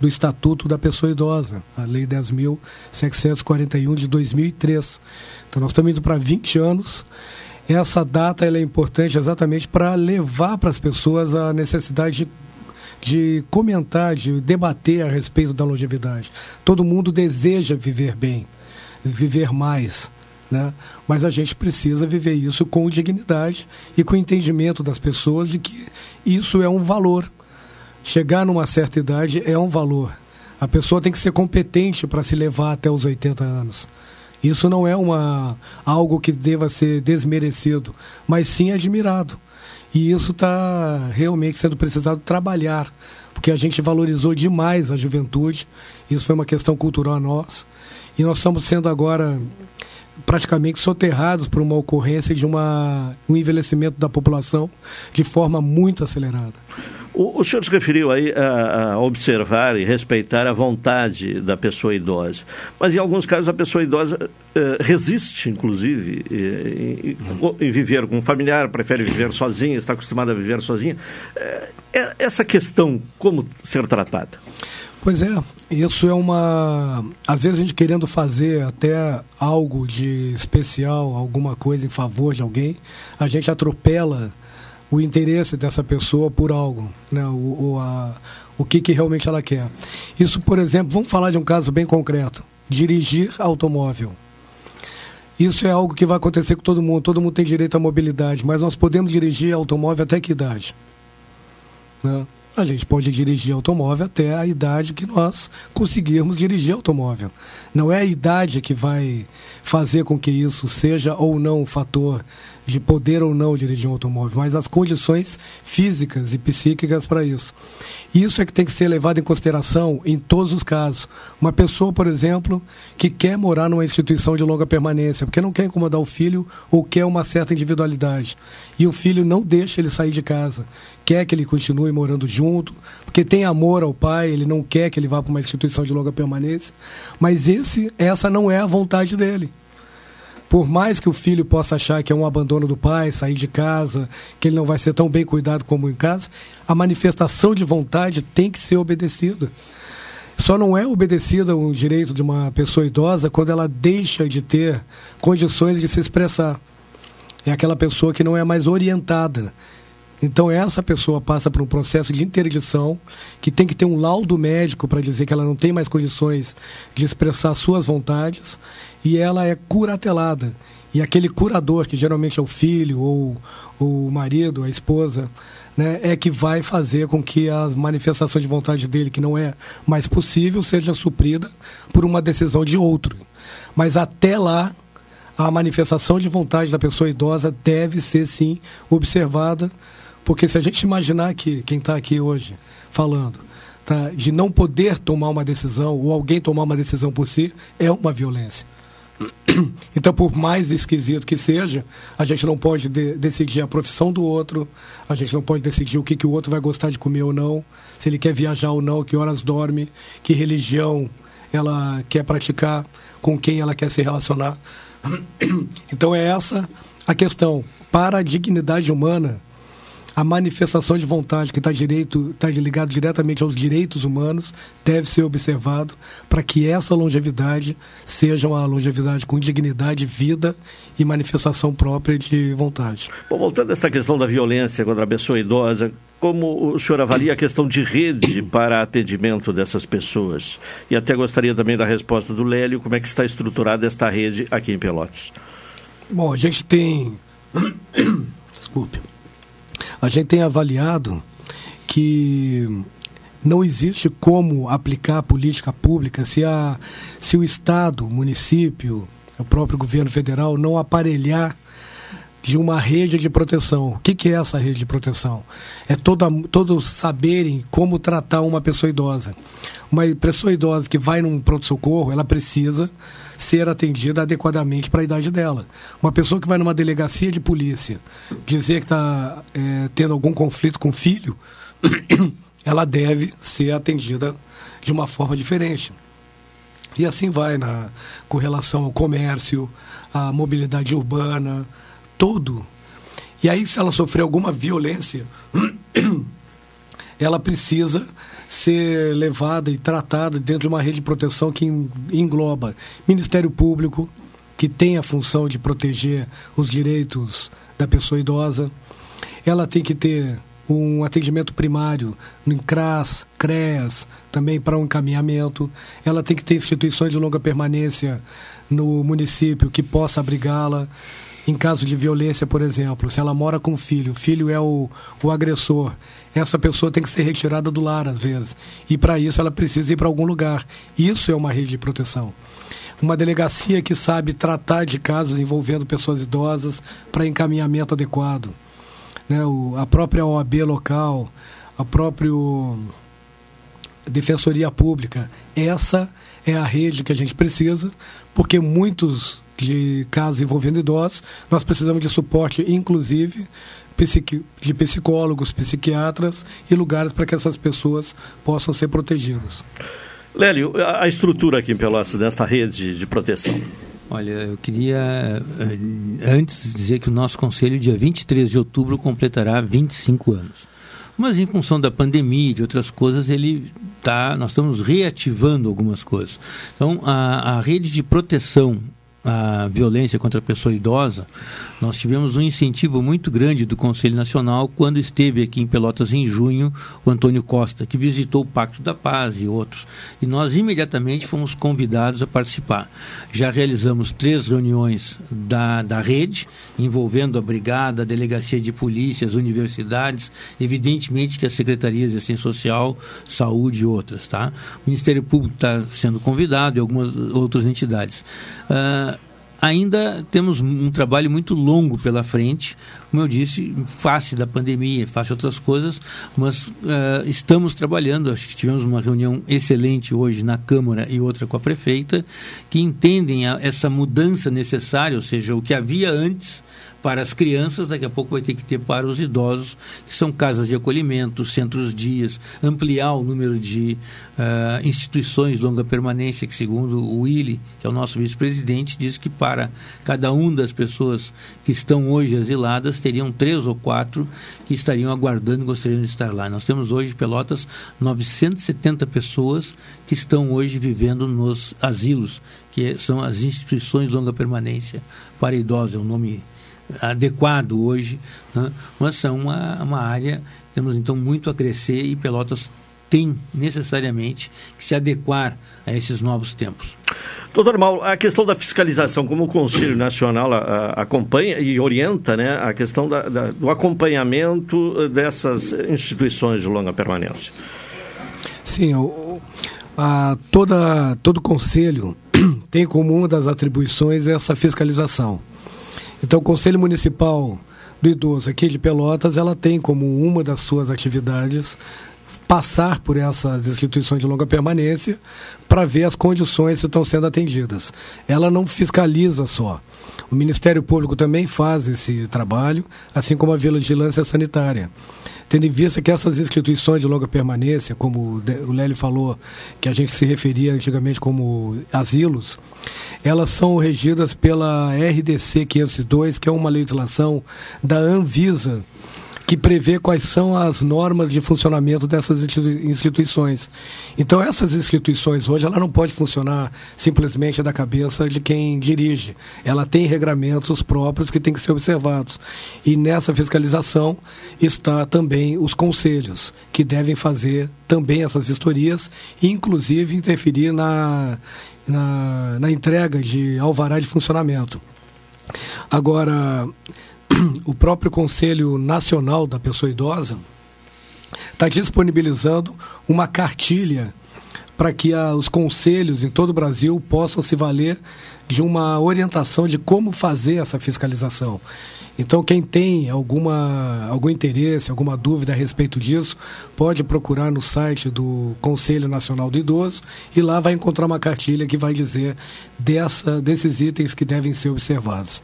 do Estatuto da Pessoa Idosa, a Lei 10.741 de 2003. Então, nós estamos indo para 20 anos. Essa data é importante exatamente para levar para as pessoas a necessidade de de comentar, de debater a respeito da longevidade. Todo mundo deseja viver bem, viver mais. Né? Mas a gente precisa viver isso com dignidade e com entendimento das pessoas de que isso é um valor. Chegar numa certa idade é um valor. A pessoa tem que ser competente para se levar até os 80 anos. Isso não é uma, algo que deva ser desmerecido, mas sim admirado. E isso está realmente sendo precisado trabalhar, porque a gente valorizou demais a juventude, isso foi uma questão cultural nós, e nós estamos sendo agora praticamente soterrados por uma ocorrência de uma, um envelhecimento da população de forma muito acelerada. O, o senhor se referiu aí a, a, observar e respeitar a vontade da pessoa idosa, mas em alguns casos a pessoa idosa eh, resiste, inclusive, em, em, viver com um familiar, prefere viver sozinha, está acostumada a viver sozinha. Eh, é, essa questão, como ser tratada? Pois é, isso é uma. Às vezes a gente querendo fazer até algo de especial, alguma coisa em favor de alguém, a gente atropela o interesse dessa pessoa por algo, né? o, o, a, o que, que realmente ela quer. Isso, por exemplo, vamos falar de um caso bem concreto: dirigir automóvel. Isso é algo que vai acontecer com todo mundo. Todo mundo tem direito à mobilidade, mas nós podemos dirigir automóvel até que idade? Né? A gente pode dirigir automóvel até a idade que nós conseguirmos dirigir automóvel. Não é a idade que vai fazer com que isso seja ou não um fator de poder ou não dirigir um automóvel, mas as condições físicas e psíquicas para isso. Isso é que tem que ser levado em consideração em todos os casos. Uma pessoa, por exemplo, que quer morar numa instituição de longa permanência, porque não quer incomodar o filho ou quer uma certa individualidade, e o filho não deixa ele sair de casa, quer que ele continue morando junto, porque tem amor ao pai, ele não quer que ele vá para uma instituição de longa permanência, mas esse, essa não é a vontade dele por mais que o filho possa achar que é um abandono do pai, sair de casa, que ele não vai ser tão bem cuidado como em casa, a manifestação de vontade tem que ser obedecida. Só não é obedecida o direito de uma pessoa idosa quando ela deixa de ter condições de se expressar. É aquela pessoa que não é mais orientada. Então essa pessoa passa por um processo de interdição, que tem que ter um laudo médico para dizer que ela não tem mais condições de expressar suas vontades, e ela é curatelada. E aquele curador, que geralmente é o filho ou, o marido, a esposa, né, é que vai fazer com que a manifestação de vontade dele, que não é mais possível, seja suprida por uma decisão de outro. Mas até lá, a manifestação de vontade da pessoa idosa deve ser sim observada, porque se a gente imaginar que quem está aqui hoje falando tá, de não poder tomar uma decisão ou alguém tomar uma decisão por si, é uma violência. Então, por mais esquisito que seja, a gente não pode de decidir a profissão do outro, a gente não pode decidir o que, que o outro vai gostar de comer ou não, se ele quer viajar ou não, que horas dorme, que religião ela quer praticar, com quem ela quer se relacionar. Então, é essa a questão. Para a dignidade humana, a manifestação de vontade que está direito tá ligado diretamente aos direitos humanos deve ser observado para que essa longevidade seja uma longevidade com dignidade, vida e manifestação própria de vontade. Bom, voltando a esta questão da violência contra a pessoa idosa, como o senhor avalia a questão de rede para atendimento dessas pessoas? E até gostaria também da resposta do Lélio, como é que está estruturada esta rede aqui em Pelotas? Bom, a gente tem. Desculpe a gente tem avaliado que não existe como aplicar a política pública se, a, se o Estado, o município, o próprio governo federal não aparelhar de uma rede de proteção. O que, que é essa rede de proteção? É toda, todos saberem como tratar uma pessoa idosa. Uma pessoa idosa que vai num pronto-socorro, ela precisa ser atendida adequadamente para a idade dela. Uma pessoa que vai numa delegacia de polícia dizer que está é, tendo algum conflito com o filho, ela deve ser atendida de uma forma diferente. E assim vai na, com relação ao comércio, à mobilidade urbana, todo. E aí, se ela sofrer alguma violência, ela precisa ser levada e tratada dentro de uma rede de proteção que engloba Ministério Público, que tem a função de proteger os direitos da pessoa idosa. Ela tem que ter um atendimento primário no CRAS, CREAS, também para um encaminhamento. Ela tem que ter instituições de longa permanência no município que possa abrigá-la em caso de violência, por exemplo, se ela mora com o filho, o filho é o, o agressor, essa pessoa tem que ser retirada do lar, às vezes. E para isso ela precisa ir para algum lugar. Isso é uma rede de proteção. Uma delegacia que sabe tratar de casos envolvendo pessoas idosas para encaminhamento adequado. Né? O, a própria OAB local, a própria Defensoria Pública. Essa é a rede que a gente precisa, porque muitos de casos envolvendo idosos, nós precisamos de suporte, inclusive de psicólogos, psiquiatras e lugares para que essas pessoas possam ser protegidas. Lélio, a estrutura aqui em Pelotas desta rede de proteção. Olha, eu queria eh, antes dizer que o nosso conselho, dia 23 de outubro, completará 25 anos. Mas em função da pandemia e de outras coisas, ele tá, nós estamos reativando algumas coisas. Então, a, a rede de proteção a violência contra a pessoa idosa, nós tivemos um incentivo muito grande do Conselho Nacional quando esteve aqui em Pelotas em junho o Antônio Costa, que visitou o Pacto da Paz e outros. E nós imediatamente fomos convidados a participar. Já realizamos três reuniões da, da rede, envolvendo a Brigada, a Delegacia de Polícia, as universidades, evidentemente que as secretarias de Assistência Social, Saúde e outras. Tá? O Ministério Público está sendo convidado e algumas outras entidades. Uh, ainda temos um trabalho muito longo pela frente, como eu disse, face da pandemia, face outras coisas, mas uh, estamos trabalhando. Acho que tivemos uma reunião excelente hoje na Câmara e outra com a prefeita, que entendem a, essa mudança necessária, ou seja, o que havia antes para as crianças, daqui a pouco vai ter que ter para os idosos, que são casas de acolhimento, centros dias, ampliar o número de uh, instituições de longa permanência, que segundo o Willi, que é o nosso vice-presidente, diz que para cada uma das pessoas que estão hoje asiladas, teriam três ou quatro que estariam aguardando e gostariam de estar lá. Nós temos hoje, Pelotas, 970 pessoas que estão hoje vivendo nos asilos, que são as instituições de longa permanência para idosos, é o nome adequado hoje, né? mas são uma, uma área, temos então muito a crescer e Pelotas tem necessariamente que se adequar a esses novos tempos. Doutor Mauro, a questão da fiscalização, como o Conselho Nacional a, a, acompanha e orienta né, a questão da, da, do acompanhamento dessas instituições de longa permanência. Sim, o, a, toda, todo Conselho tem como uma das atribuições essa fiscalização. Então, o Conselho Municipal do Idoso aqui de Pelotas, ela tem como uma das suas atividades passar por essas instituições de longa permanência para ver as condições que estão sendo atendidas. Ela não fiscaliza só. O Ministério Público também faz esse trabalho, assim como a vigilância sanitária. Tendo em vista que essas instituições de longa permanência, como o Lélio falou, que a gente se referia antigamente como asilos, elas são regidas pela RDC 502, que é uma legislação da Anvisa, que prevê quais são as normas de funcionamento dessas instituições. Então, essas instituições hoje, ela não pode funcionar simplesmente da cabeça de quem dirige. Ela tem regramentos próprios que têm que ser observados. E nessa fiscalização está também os conselhos, que devem fazer também essas vistorias e, inclusive, interferir na, na, na entrega de alvará de funcionamento. Agora, o próprio Conselho Nacional da Pessoa Idosa está disponibilizando uma cartilha para que a, os conselhos em todo o Brasil possam se valer de uma orientação de como fazer essa fiscalização. Então, quem tem alguma, algum interesse, alguma dúvida a respeito disso, pode procurar no site do Conselho Nacional do Idoso e lá vai encontrar uma cartilha que vai dizer dessa, desses itens que devem ser observados.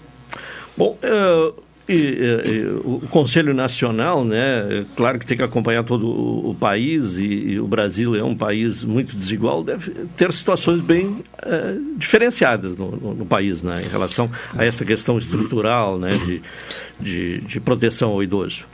Bom, uh e, e, e, o Conselho Nacional, né, claro que tem que acompanhar todo o, o país e, e, o Brasil é um país muito desigual, deve ter situações bem é, diferenciadas no, no, no, país, né, em relação a esta questão estrutural, né, de, de, de proteção ao idoso.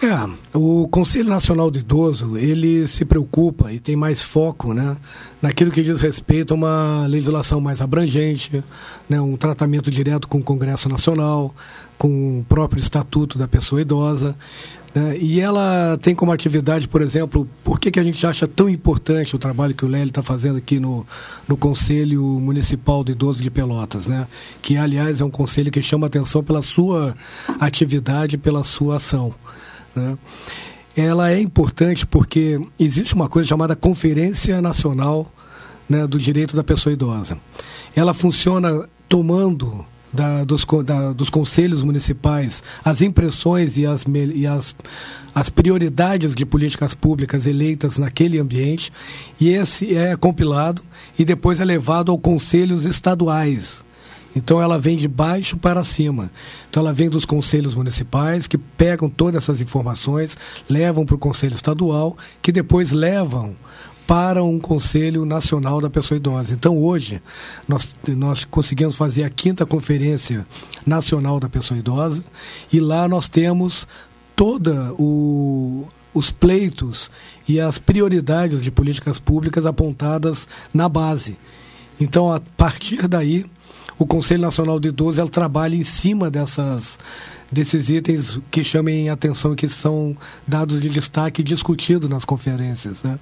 É, o Conselho Nacional do Idoso, ele se preocupa e tem mais foco, né, naquilo que diz respeito a uma legislação mais abrangente, né, um tratamento direto com o Congresso Nacional, com o próprio estatuto da pessoa idosa. Né? E ela tem como atividade, por exemplo, por que, que a gente acha tão importante o trabalho que o Lélio está fazendo aqui no, no Conselho Municipal do Idoso de Pelotas, né? que aliás é um conselho que chama atenção pela sua atividade, pela sua ação. Né? Ela é importante porque existe uma coisa chamada Conferência Nacional né, do Direito da Pessoa Idosa. Ela funciona tomando da, dos, da, dos conselhos municipais as impressões e, as, e as, as prioridades de políticas públicas eleitas naquele ambiente, e esse é compilado e depois é levado aos conselhos estaduais. Então ela vem de baixo para cima. Então ela vem dos conselhos municipais que pegam todas essas informações, levam para o conselho estadual, que depois levam para um Conselho Nacional da Pessoa Idosa. Então, hoje, nós, nós conseguimos fazer a quinta Conferência Nacional da Pessoa Idosa e lá nós temos toda o, os pleitos e as prioridades de políticas públicas apontadas na base. Então, a partir daí, o Conselho Nacional de Idoso ela trabalha em cima dessas, desses itens que chamem atenção e que são dados de destaque e discutidos nas conferências. Né?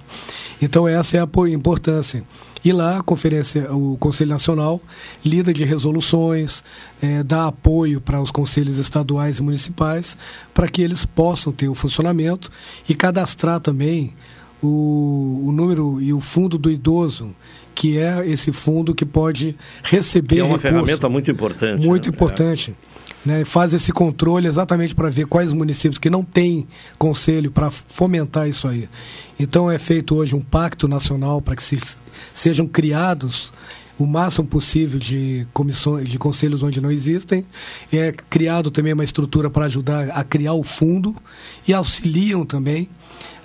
Então, essa é a importância. E lá, a conferência, o Conselho Nacional lida de resoluções, é, dá apoio para os conselhos estaduais e municipais para que eles possam ter o funcionamento e cadastrar também o, o número e o fundo do idoso que é esse fundo que pode receber. Que é uma recurso. ferramenta muito importante. Muito né? importante. É. Né? Faz esse controle exatamente para ver quais municípios que não têm conselho para fomentar isso aí. Então é feito hoje um pacto nacional para que se, sejam criados o máximo possível de comissões, de conselhos onde não existem. É criado também uma estrutura para ajudar a criar o fundo e auxiliam também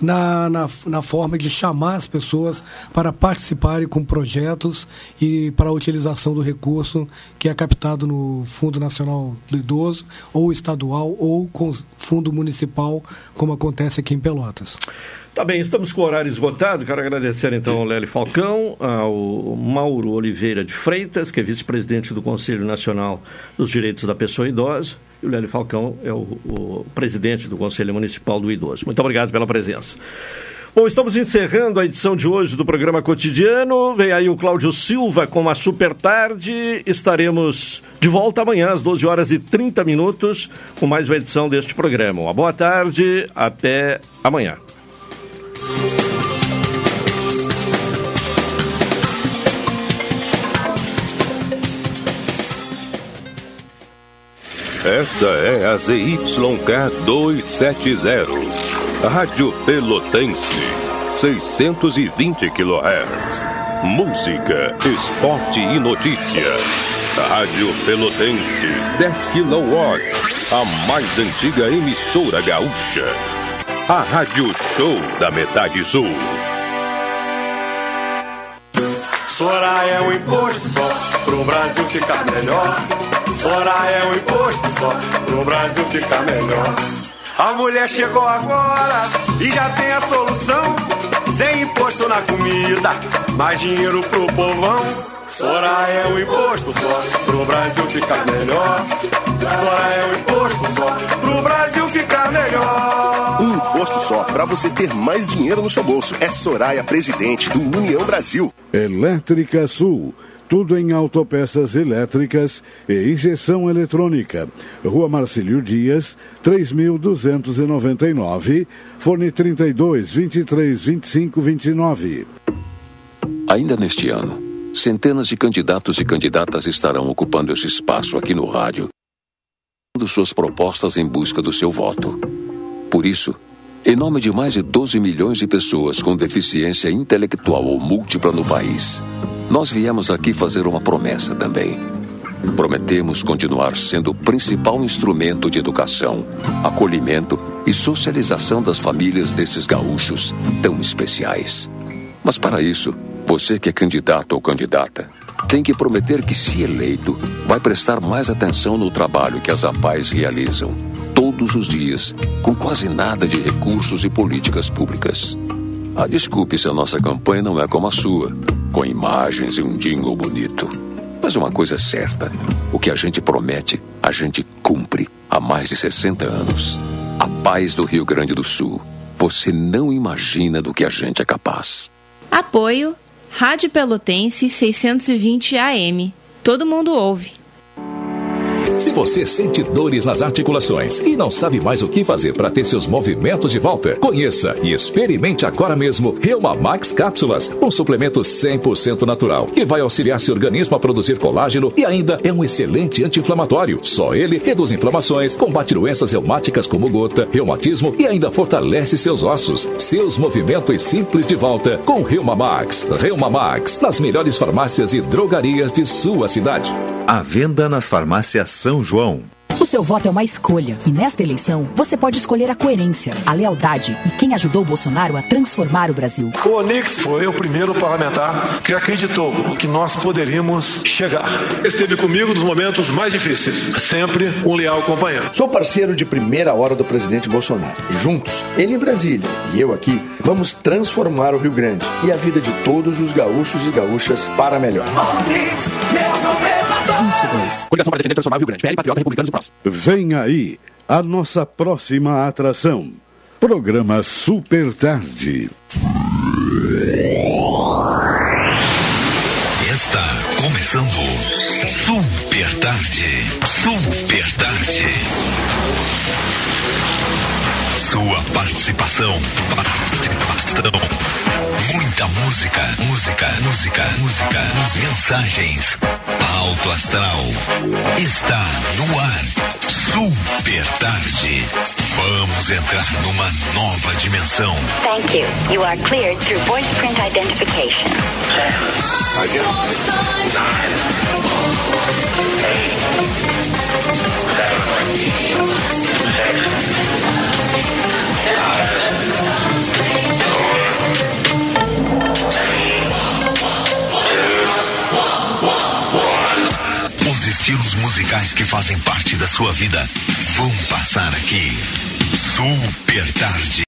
na, na, na, forma de chamar as pessoas para participarem com projetos e para a utilização do recurso que é captado no Fundo Nacional do Idoso, ou estadual, ou com fundo municipal, como acontece aqui em Pelotas. Tá bem, estamos com o horário esgotado. Quero agradecer então ao Lélio Falcão, ao Mauro Oliveira de Freitas, que é vice-presidente do Conselho Nacional dos Direitos da Pessoa Idosa e o Lélio Falcão é o, o presidente do Conselho Municipal do Idoso. Muito obrigado pela presença. Bom, estamos encerrando a edição de hoje do programa cotidiano. Vem aí o Cláudio Silva com a super tarde. Estaremos de volta amanhã às 12 horas e 30 minutos com mais uma edição deste programa. Uma boa tarde, até amanhã. Esta é a ZYK 270, Rádio Pelotense, 620 kHz. Música, esporte e notícia. Rádio Pelotense, 10 kW, a mais antiga emissora gaúcha. A Rádio Show da Metade Sul. Soraya é um imposto só, pro Brasil ficar melhor. Fora é um imposto só, pro Brasil ficar melhor. A mulher chegou agora e já tem a solução. Sem imposto na comida, mais dinheiro pro povão. Sora é um imposto só, pro Brasil ficar melhor. Sora é um imposto só, pro Brasil ficar melhor. Um imposto só, para você ter mais dinheiro no seu bolso. É Soraya, presidente do União Brasil. Elétrica Sul Tudo em autopeças elétricas e injeção eletrônica. Rua Marcílio Dias, 3299, fone 32 23 25 29. Ainda neste ano, centenas de candidatos e candidatas estarão ocupando esse espaço aqui no rádio, suas propostas em busca do seu voto. Por isso, em nome de mais de 12 milhões de pessoas com deficiência intelectual ou múltipla no país, nós viemos aqui fazer uma promessa também. Prometemos continuar sendo o principal instrumento de educação, acolhimento e socialização das famílias desses gaúchos tão especiais. Mas para isso, você que é candidato ou candidata, tem que prometer que, se eleito, vai prestar mais atenção no trabalho que as APAES realizam todos os dias, com quase nada de recursos e políticas públicas. Ah, desculpe se a nossa campanha não é como a sua, com imagens e um jingle bonito. Mas uma coisa é certa: o que a gente promete, a gente cumpre há mais de 60 anos. A paz do Rio Grande do Sul. Você não imagina do que a gente é capaz. Apoio Rádio Pelotense 620 AM. Todo mundo ouve. Se você sente dores nas articulações e não sabe mais o que fazer para ter seus movimentos de volta, conheça e experimente agora mesmo Reuma Max Cápsulas, um suplemento 100% natural que vai auxiliar seu organismo a produzir colágeno e ainda é um excelente anti-inflamatório. Só ele reduz inflamações, combate doenças reumáticas como gota, reumatismo e ainda fortalece seus ossos. Seus movimentos simples de volta com Reuma Max. Reuma Max, nas melhores farmácias e drogarias de sua cidade. À venda nas farmácias São João. O seu voto é uma escolha. E nesta eleição, você pode escolher a coerência, a lealdade e quem ajudou Bolsonaro a transformar o Brasil. O Onix foi o primeiro parlamentar que acreditou que nós poderíamos chegar. Esteve comigo nos momentos mais difíceis. Sempre um leal companheiro. Sou parceiro de primeira hora do presidente Bolsonaro. E juntos, ele em Brasília e eu aqui, vamos transformar o Rio Grande e a vida de todos os gaúchos e gaúchas para melhor. Onix, meu governador! 22. Coligação para defender e transformar o Rio Grande. PL, Patriota, Republicanos e Prós. Vem aí a nossa próxima atração. Programa Super Tarde. Está começando Super Tarde. Super Tarde. Sua participação. Participação. Muita música, música, música, música, mensagens. Alto Astral. Está no ar. Super Tarde. Vamos entrar numa nova dimensão. Thank you. You are cleared through voice print identification. Os estilos musicais que fazem parte da sua vida vão passar aqui. Super Tarde.